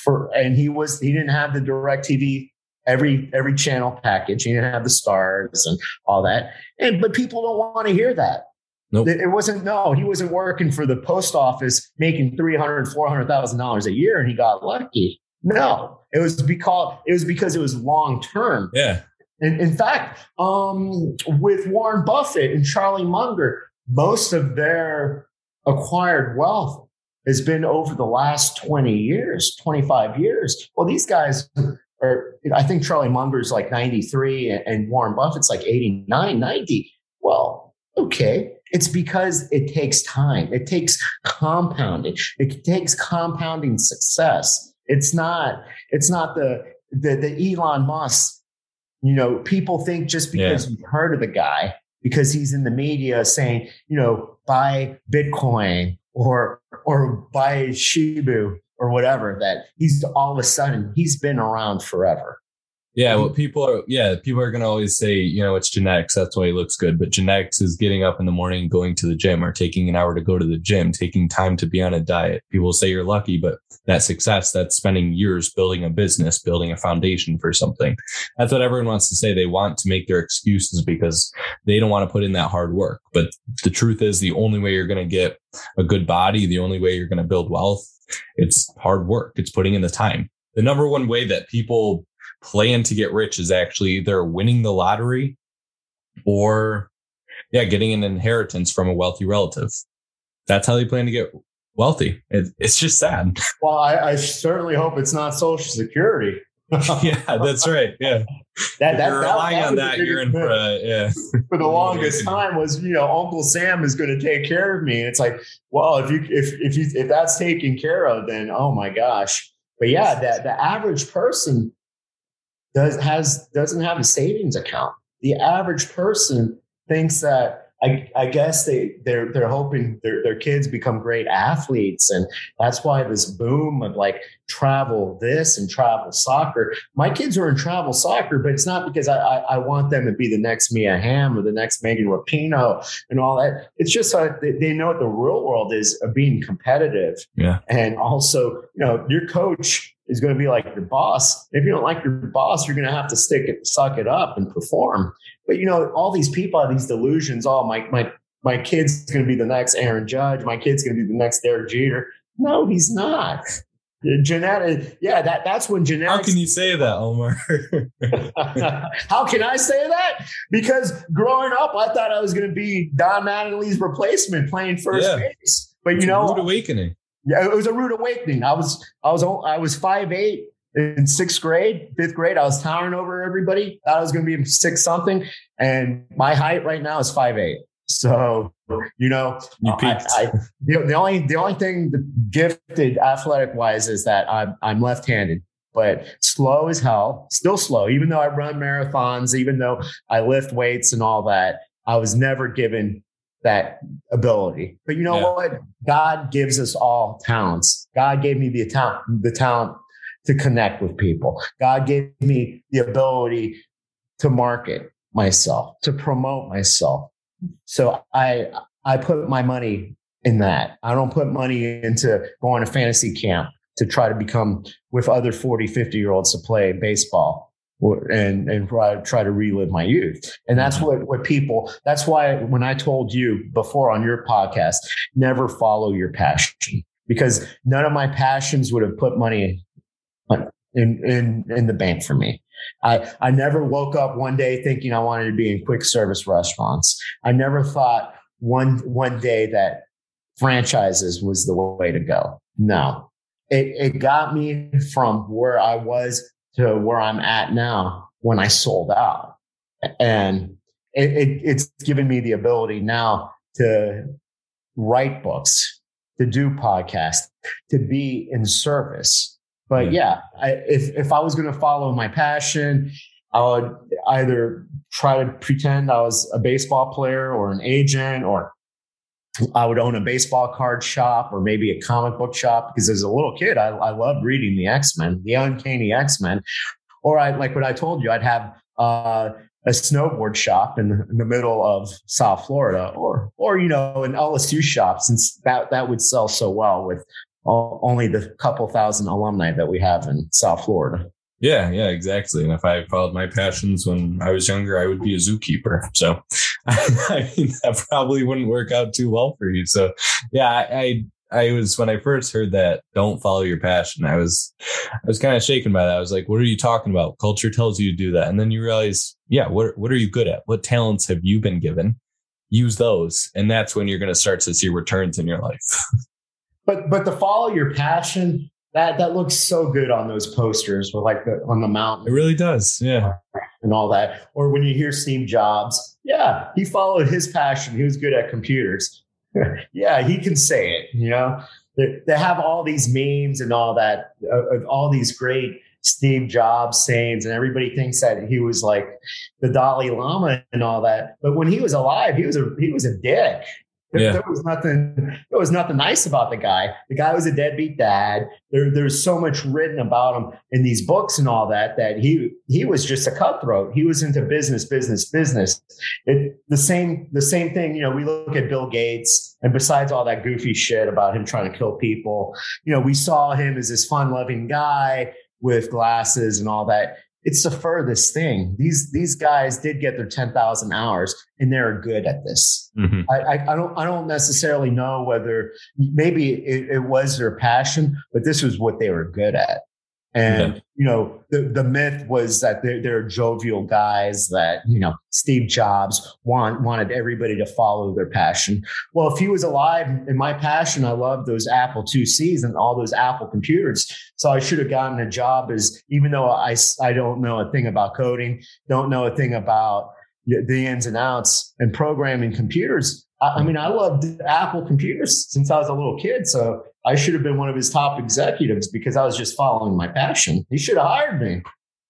for, and he was he didn't have the Direct TV every every channel package. He didn't have the stars and all that. And but people don't want to hear that. Nope. It wasn't no, he wasn't working for the post office making 300 400,000 dollars a year and he got lucky. No, it was because it was because it was long term. Yeah. In, in fact, um, with Warren Buffett and Charlie Munger, most of their acquired wealth has been over the last 20 years, 25 years. Well, these guys are, I think Charlie Munger is like 93 and Warren Buffett's like 89, 90. Well, okay. It's because it takes time. It takes compounding. It takes compounding success. It's not, it's not the, the, the Elon Musk you know, people think just because yeah. you've heard of the guy, because he's in the media saying, you know, buy Bitcoin or or buy Shiba or whatever, that he's all of a sudden he's been around forever. Yeah, well, people are yeah, people are gonna always say, you know, it's genetics. That's why he looks good. But genetics is getting up in the morning, going to the gym, or taking an hour to go to the gym, taking time to be on a diet. People say you're lucky, but that success, that's spending years building a business, building a foundation for something. That's what everyone wants to say. They want to make their excuses because they don't want to put in that hard work. But the truth is, the only way you're gonna get a good body, the only way you're gonna build wealth, it's hard work. It's putting in the time. The number one way that people plan to get rich is actually either winning the lottery or yeah, getting an inheritance from a wealthy relative. That's how they plan to get wealthy. It, it's just sad. Well, I, I, certainly hope it's not Social Security. yeah, that's right. Yeah, that, that, you're that, relying that on that. You're in for uh, yeah. For the longest time was you know Uncle Sam is going to take care of me. and It's like, well, if you if if you if that's taken care of, then oh my gosh. But yeah, that the average person does has doesn't have a savings account. The average person thinks that I, I guess they they're they're hoping their their kids become great athletes, and that's why this boom of like travel this and travel soccer. My kids are in travel soccer, but it's not because I I, I want them to be the next Mia Hamm or the next Megan Rapinoe and all that. It's just uh, they, they know what the real world is of being competitive. Yeah, and also you know your coach is going to be like your boss. If you don't like your boss, you're going to have to stick it, suck it up and perform. But you know, all these people have these delusions. Oh, my my my kid's going to be the next Aaron Judge. My kid's going to be the next Derek Jeter. No, he's not. Genetic, yeah, that that's when genetics. How can you say that, Omar? How can I say that? Because growing up, I thought I was going to be Don Mattingly's replacement playing first Yeah. base. But you It's know, rude awakening. Yeah, it was a rude awakening. I was, I was, I was five eight in sixth grade, fifth grade. I was towering over everybody. Thought I was going to be six something, and my height right now is five eight. So you know, You I-. I, the, the only the only thing gifted athletic wise is that I'm I'm left handed. But slow as hell, still slow. Even though I run marathons, even though I lift weights and all that, I was never given that ability. But you know Yeah. what? God gives us all talents. God gave me the talent, the talent to connect with people. God gave me the ability to market myself, to promote myself. So I I put my money in that. I don't put money into going to fantasy camp to try to become with other 40, 50 year olds to play baseball and, and try, try to relive my youth. And that's mm-hmm. what, what people, that's why when I told you before on your podcast, never follow your passion because none of my passions would have put money in, in, in the bank for me. I, I never woke up one day thinking I wanted to be in quick service restaurants. I never thought one one day that franchises was the way to go. No, it it got me from where I was to where I'm at now when I sold out, and it, it, it's given me the ability now to write books, to do podcasts, to be in service. But yeah, I, if if I was going to follow my passion, I would either try to pretend I was a baseball player or an agent, or I would own a baseball card shop or maybe a comic book shop. Because as a little kid, I, I loved reading the X Men, the Uncanny X Men. Or I like what I told you, I'd have uh, a snowboard shop in the, in the middle of South Florida, or or you know an LSU shop, since that that would sell so well with o- only the couple thousand alumni that we have in South Florida. Yeah, yeah, exactly. And if I followed my passions when I was younger, I would be a zookeeper. So I mean, that probably wouldn't work out too well for you. So yeah, I, I, I was when I first heard that don't follow your passion, I was I was kind of shaken by that. I was like, what are you talking about? Culture tells you to do that. And then you realize, yeah, what what are you good at? What talents have you been given? Use those. And that's when you're gonna start to see returns in your life. But but to follow your passion, that that looks so good on those posters with like the on the mountain. It really does. Yeah. and all that. Or when you hear Steve Jobs, yeah, he followed his passion. He was good at computers. yeah, he can say it. You know, they, they have all these memes and all that, uh, all these great Steve Jobs sayings, and everybody thinks that he was like the Dalai Lama and all that. But when he was alive, he was a he was a dick. There, Yeah. there was nothing. There was nothing nice about the guy. The guy was a deadbeat dad. There, there's so much written about him in these books and all that that he he was just a cutthroat. He was into business, business, business. It, the same the same thing. You know, we look at Bill Gates, and besides all that goofy shit about him trying to kill people, you know, we saw him as this fun loving guy with glasses and all that. It's the furthest thing. These these guys did get their ten thousand hours, and they're good at this. Mhm. I, I, I don't I don't necessarily know whether maybe it, it was their passion, but this was what they were good at. And you know, the, the myth was that they're, they're jovial guys that you know Steve Jobs want wanted everybody to follow their passion. Well, if he was alive in my passion, I loved those Apple IICs and all those Apple computers. So I should have gotten a job as even though I I don't know a thing about coding, don't know a thing about the ins and outs and programming computers. I, I mm. mean, I loved Apple computers since I was a little kid. So I should have been one of his top executives because I was just following my passion. He should have hired me,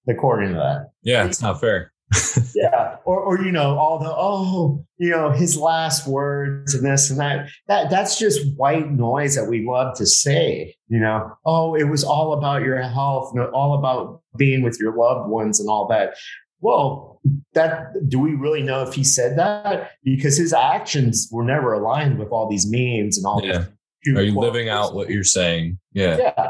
according to that. Yeah, it's not fair. Yeah. Or, or, you know, all the, oh, you know, his last words and this and that. That that's just white noise that we love to say, you know. Oh, it was all about your health and all about being with your loved ones and all that. Well, that do we really know if he said that? Because his actions were never aligned with all these memes and all Yeah. these Are you quotes. living out what you're saying? Yeah. Yeah.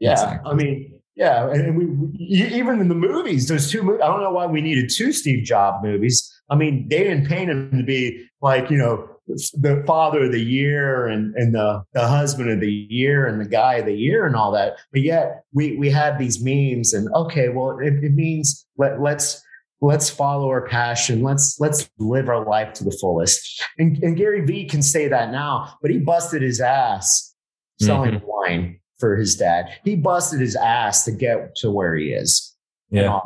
Yeah. Exactly. I mean, yeah. And we, we, even in the movies, there's two movies. I don't know why we needed two Steve Jobs movies. I mean, they didn't paint him to be like, you know, the father of the year and, and the, the husband of the year and the guy of the year and all that. But yet we, we had these memes and okay, well, it, it means let, let's, let's follow our passion. Let's, let's live our life to the fullest. And, and Gary Vee can say that now, but he busted his ass selling mm-hmm. wine for his dad. He busted his ass to get to where he is. Yeah.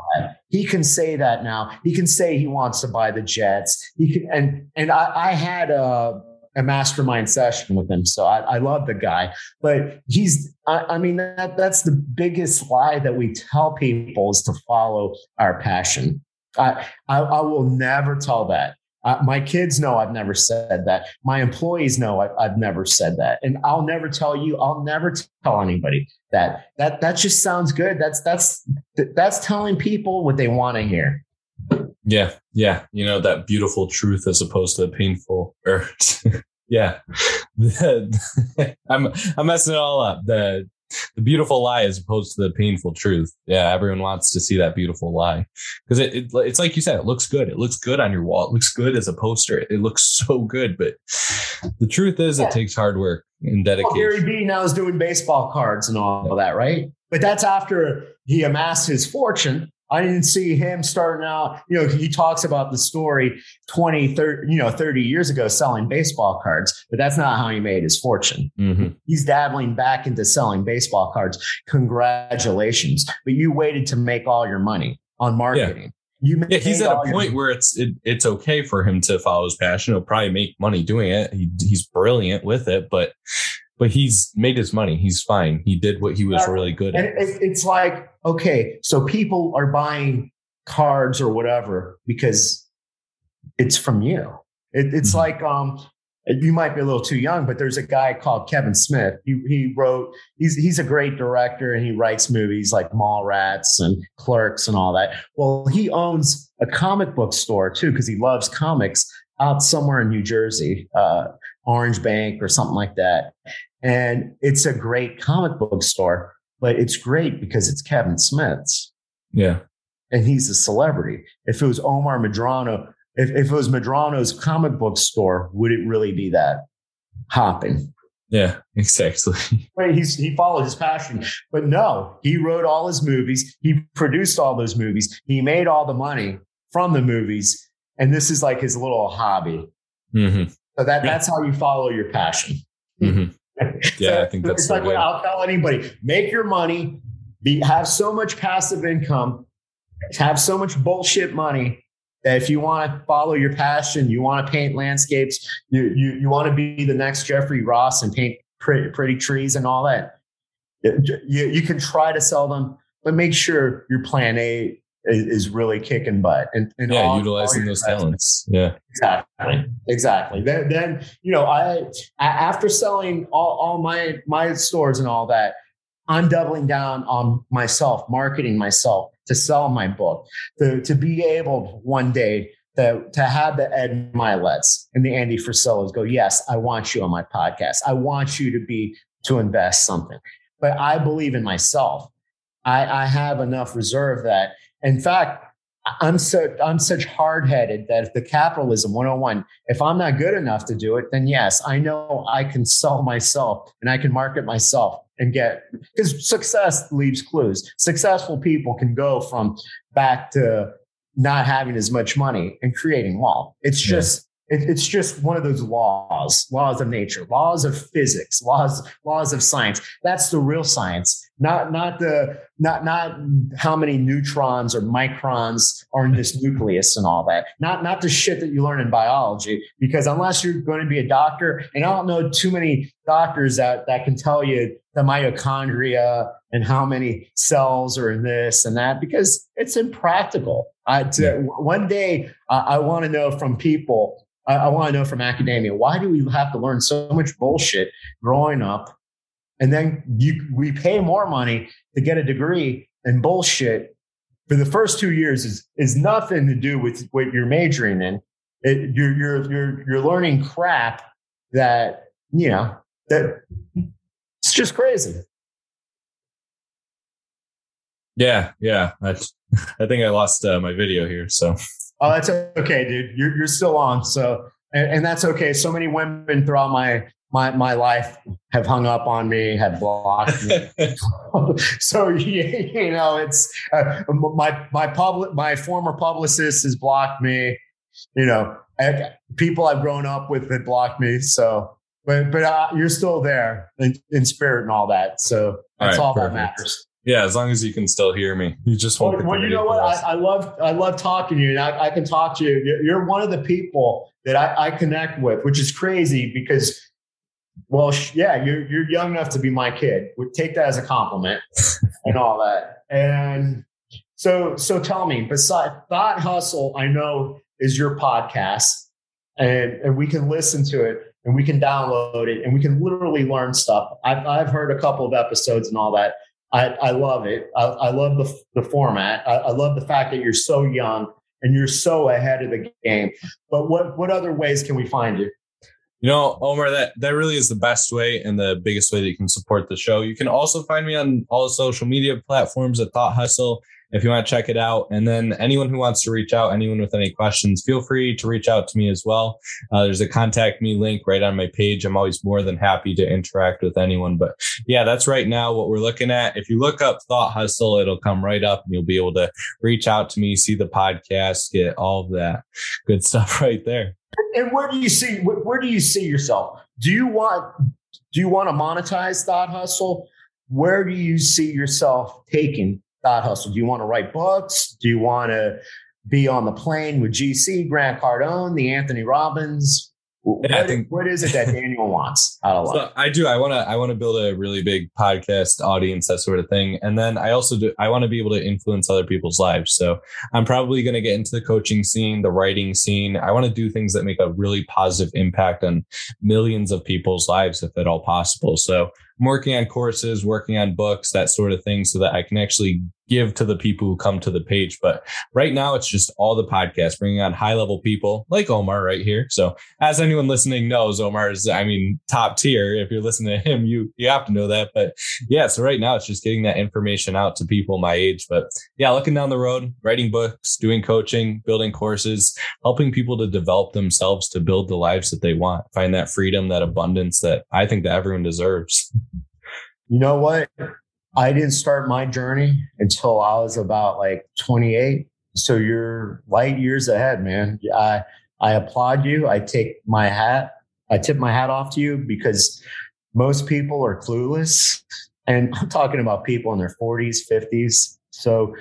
He can say that now. He can say he wants to buy the Jets. He can, and and I, I had a, a mastermind session with him, so I, I love the guy. But he's, I, I mean, that that's the biggest lie that we tell people is to follow our passion. I, I, I will never tell that. Uh, my kids know I've never said that. My employees know I, have never said that, and I'll never tell you. I'll never tell anybody that. That that just sounds good. That's that's that's telling people what they want to hear. Yeah, yeah. You know that beautiful truth as opposed to the painful. Or yeah, I'm I'm messing it all up. The the beautiful lie as opposed to the painful truth. Yeah, everyone wants to see that beautiful lie because it, it, it's like you said, it looks good. It looks good on your wall. It looks good as a poster. It, looks so good, but the truth is, yeah. it takes hard work and dedication. Well, Gary Vee now is doing baseball cards and all of that, right? But that's after he amassed his fortune I didn't see him starting out. You know, he talks about the story 20, 30, you know, 30 years ago selling baseball cards, but that's not how he made his fortune. Mm-hmm. He's dabbling back into selling baseball cards. Congratulations. But you waited to make all your money on marketing. Yeah. You yeah, he's at a point where it's it, it's okay for him to follow his passion. He'll probably make money doing it. He, he's brilliant with it, but but he's made his money. He's fine. He did what he was yeah. really good at. And it's like okay, so people are buying cards or whatever because it's from you. It, it's mm-hmm. like um, you might be a little too young, but there's a guy called Kevin Smith. He, he wrote, he's, he's a great director and he writes movies like Mallrats and Clerks and all that. Well, he owns a comic book store too, because he loves comics out somewhere in New Jersey, uh, Orange Bank or something like that. And it's a great comic book store but it's great because it's Kevin Smith's. Yeah. And he's a celebrity. If it was Omar Medrano, if, if it was Medrano's comic book store, would it really be that hopping? Yeah, exactly. Right. He's, he followed his passion, but no, he wrote all his movies. He produced all those movies. He made all the money from the movies. And this is like his little hobby. Mm-hmm. So that, that's how you follow your passion. Mm-hmm. Yeah, so I think that's it's like I'll tell anybody: make your money, be have so much passive income, have so much bullshit money that if you want to follow your passion, you want to paint landscapes, you you, you want to be the next Jeffrey Ross and paint pretty, pretty trees and all that. You, you can try to sell them, but make sure your plan A is, really kicking butt. And, and yeah, all, utilizing all those talents. Yeah, exactly, exactly. Then, then you know, I after selling all, all my my stores and all that, I'm doubling down on myself, marketing myself to sell my book, to to be able one day to, to have the Ed Myletts and the Andy Frisellas go, yes, I want you on my podcast. I want you to be to invest something. But I believe in myself. I, I have enough reserve that in fact, I'm so I'm such hard headed that if the capitalism 101, if I'm not good enough to do it, then yes, I know I can sell myself and I can market myself and get because success leaves clues. Successful people can go from back to not having as much money and creating wealth. It's just it, it's just one of those laws, laws of nature, laws of physics, laws, laws of science. That's the real science, not not the not not how many neutrons or microns are in this nucleus and all that. Not not the shit that you learn in biology. Because unless you're going to be a doctor, and I don't know too many doctors that that can tell you the mitochondria and how many cells are in this and that, because it's impractical. I, to, one day, uh, I want to know from people I, I want to know from academia why do we have to learn so much bullshit growing up, and then you we pay more money to get a degree and bullshit for the first two years is is nothing to do with what you're majoring in. It, you're you're you're you're learning crap that you know that it's just crazy. Yeah, yeah. I, I think I lost uh, my video here, so Oh, that's okay, dude. You're you're still on. So and, and that's okay. So many women throughout my my my life have hung up on me, have blocked me. so you know, it's uh, my my public my former publicist has blocked me. You know, people I've grown up with have blocked me. So, but but uh, you're still there in, in, spirit and all that. So that's all, right, all that matters. Yeah, as long as you can still hear me, you just won't. Well, well you know what? I, I, love I love talking to you, and I, I, can talk to you. You're one of the people that I, I connect with, which is crazy because well, yeah, you're you're young enough to be my kid. We take that as a compliment and all that. And so so tell me, besides Thought Hustle, I know is your podcast, and and we can listen to it and we can download it and we can literally learn stuff. I've I've heard a couple of episodes and all that. I, I love it. I, I love the, the format. I, I love the fact that you're so young and you're so ahead of the game. But what what other ways can we find you? You know, Omar, that, that really is the best way and the biggest way that you can support the show. You can also find me on all social media platforms at Thought Hustle if you want to check it out. And then anyone who wants to reach out, anyone with any questions, feel free to reach out to me as well. Uh, there's a contact me link right on my page. I'm always more than happy to interact with anyone. But yeah, that's right now what we're looking at. If you look up Thought Hustle, it'll come right up and you'll be able to reach out to me, see the podcast, get all of that good stuff right there. And where do you see where do you see yourself? Do you want do you want to monetize Thought Hustle? Where do you see yourself taking Thought Hustle? Do you want to write books? Do you want to be on the plane with GC, Grant Cardone, the Anthony Robbins? What, I think, what is it that Daniel wants out of life? So I do. I want to. I want to build a really big podcast audience, that sort of thing. And then I also do. I want to be able to influence other people's lives. So I'm probably going to get into the coaching scene, the writing scene. I want to do things that make a really positive impact on millions of people's lives, if at all possible. So I'm working on courses, working on books, that sort of thing, so that I can actually give to the people who come to the page. But right now, it's just all the podcasts, bringing on high level people like Omar right here. So as anyone listening knows, Omar is, I mean, top tier. If you're listening to him, you you have to know that. But yeah, so right now it's just getting that information out to people my age. But yeah, looking down the road, writing books, doing coaching, building courses, helping people to develop themselves to build the lives that they want, find that freedom, that abundance that I think that everyone deserves. You know what? I didn't start my journey until I was about like 28. So you're light years ahead, man. I I applaud you. I take my hat. I tip my hat off to you because most people are clueless, and I'm talking about people in their 40s, 50s. So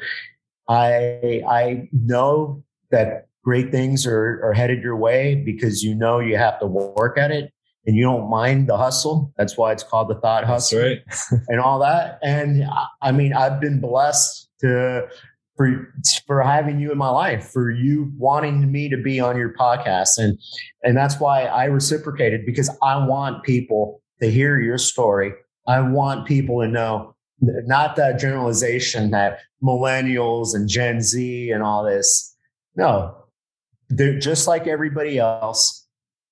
I I know that great things are, are headed your way because you know you have to work at it and you don't mind the hustle. That's why it's called the thought hustle right. and all that. And I mean, I've been blessed to for for having you in my life, for you wanting me to be on your podcast, and and that's why I reciprocated because I want people to hear your story. I want people to know not that generalization that millennials and Gen Z and all this. No, they're just like everybody else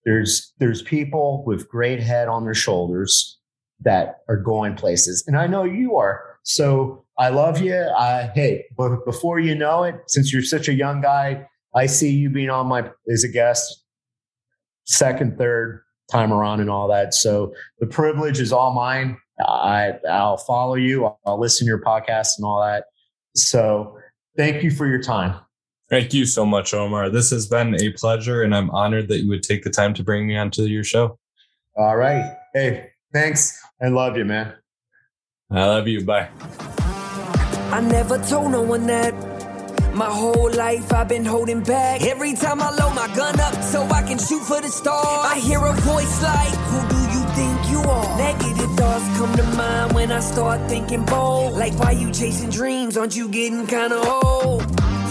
there's there's people with great head on their shoulders that are going places, and I know you are. So I love you. I hey, but before you know it, since you're such a young guy, I see you being on my as a guest, second, third time around, and all that. So the privilege is all mine. I I'll follow you. I'll, listen to your podcast and all that. So thank you for your time. Thank you so much, Omar. This has been a pleasure, and I'm honored that you would take the time to bring me onto your show. All right. Hey, thanks. I love you, man. I love you. Bye. I never told no one that. My whole life I've been holding back. Every time I load my gun up so I can shoot for the stars, I hear a voice like, Who do you think you are? Negative thoughts come to mind when I start thinking bold. Like, why you chasing dreams? Aren't you getting kinda old?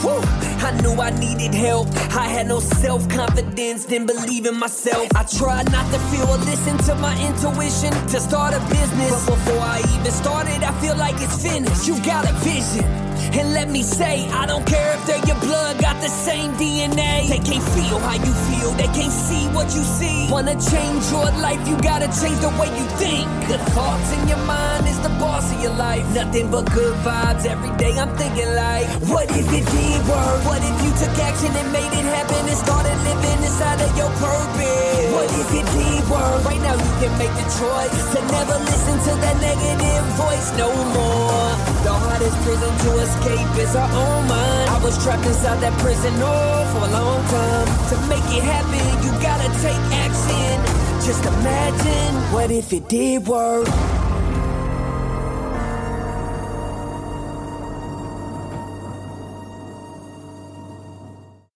Whew. I knew I needed help. I had no self confidence, didn't believe in myself. I tried not to feel or listen to my intuition to start a business. But before I even started, I feel like it's finished. You got a vision And let me say, I don't care if they're your blood, got the same DNA. They can't feel how you feel, they can't see what you see. Wanna change your life, you gotta change the way you think. The thoughts in your mind is the boss of your life. Nothing but good vibes every day. I'm thinking like, what if it did work? What if you took action and made it happen and started living inside of your purpose? What if it did work? Right now you can make the choice to never listen to that negative voice no more. The hardest prison to escape is our own mind. I was trapped inside that prison oh, for a long time. To make it happen, you gotta take action. Just imagine, what if it did work?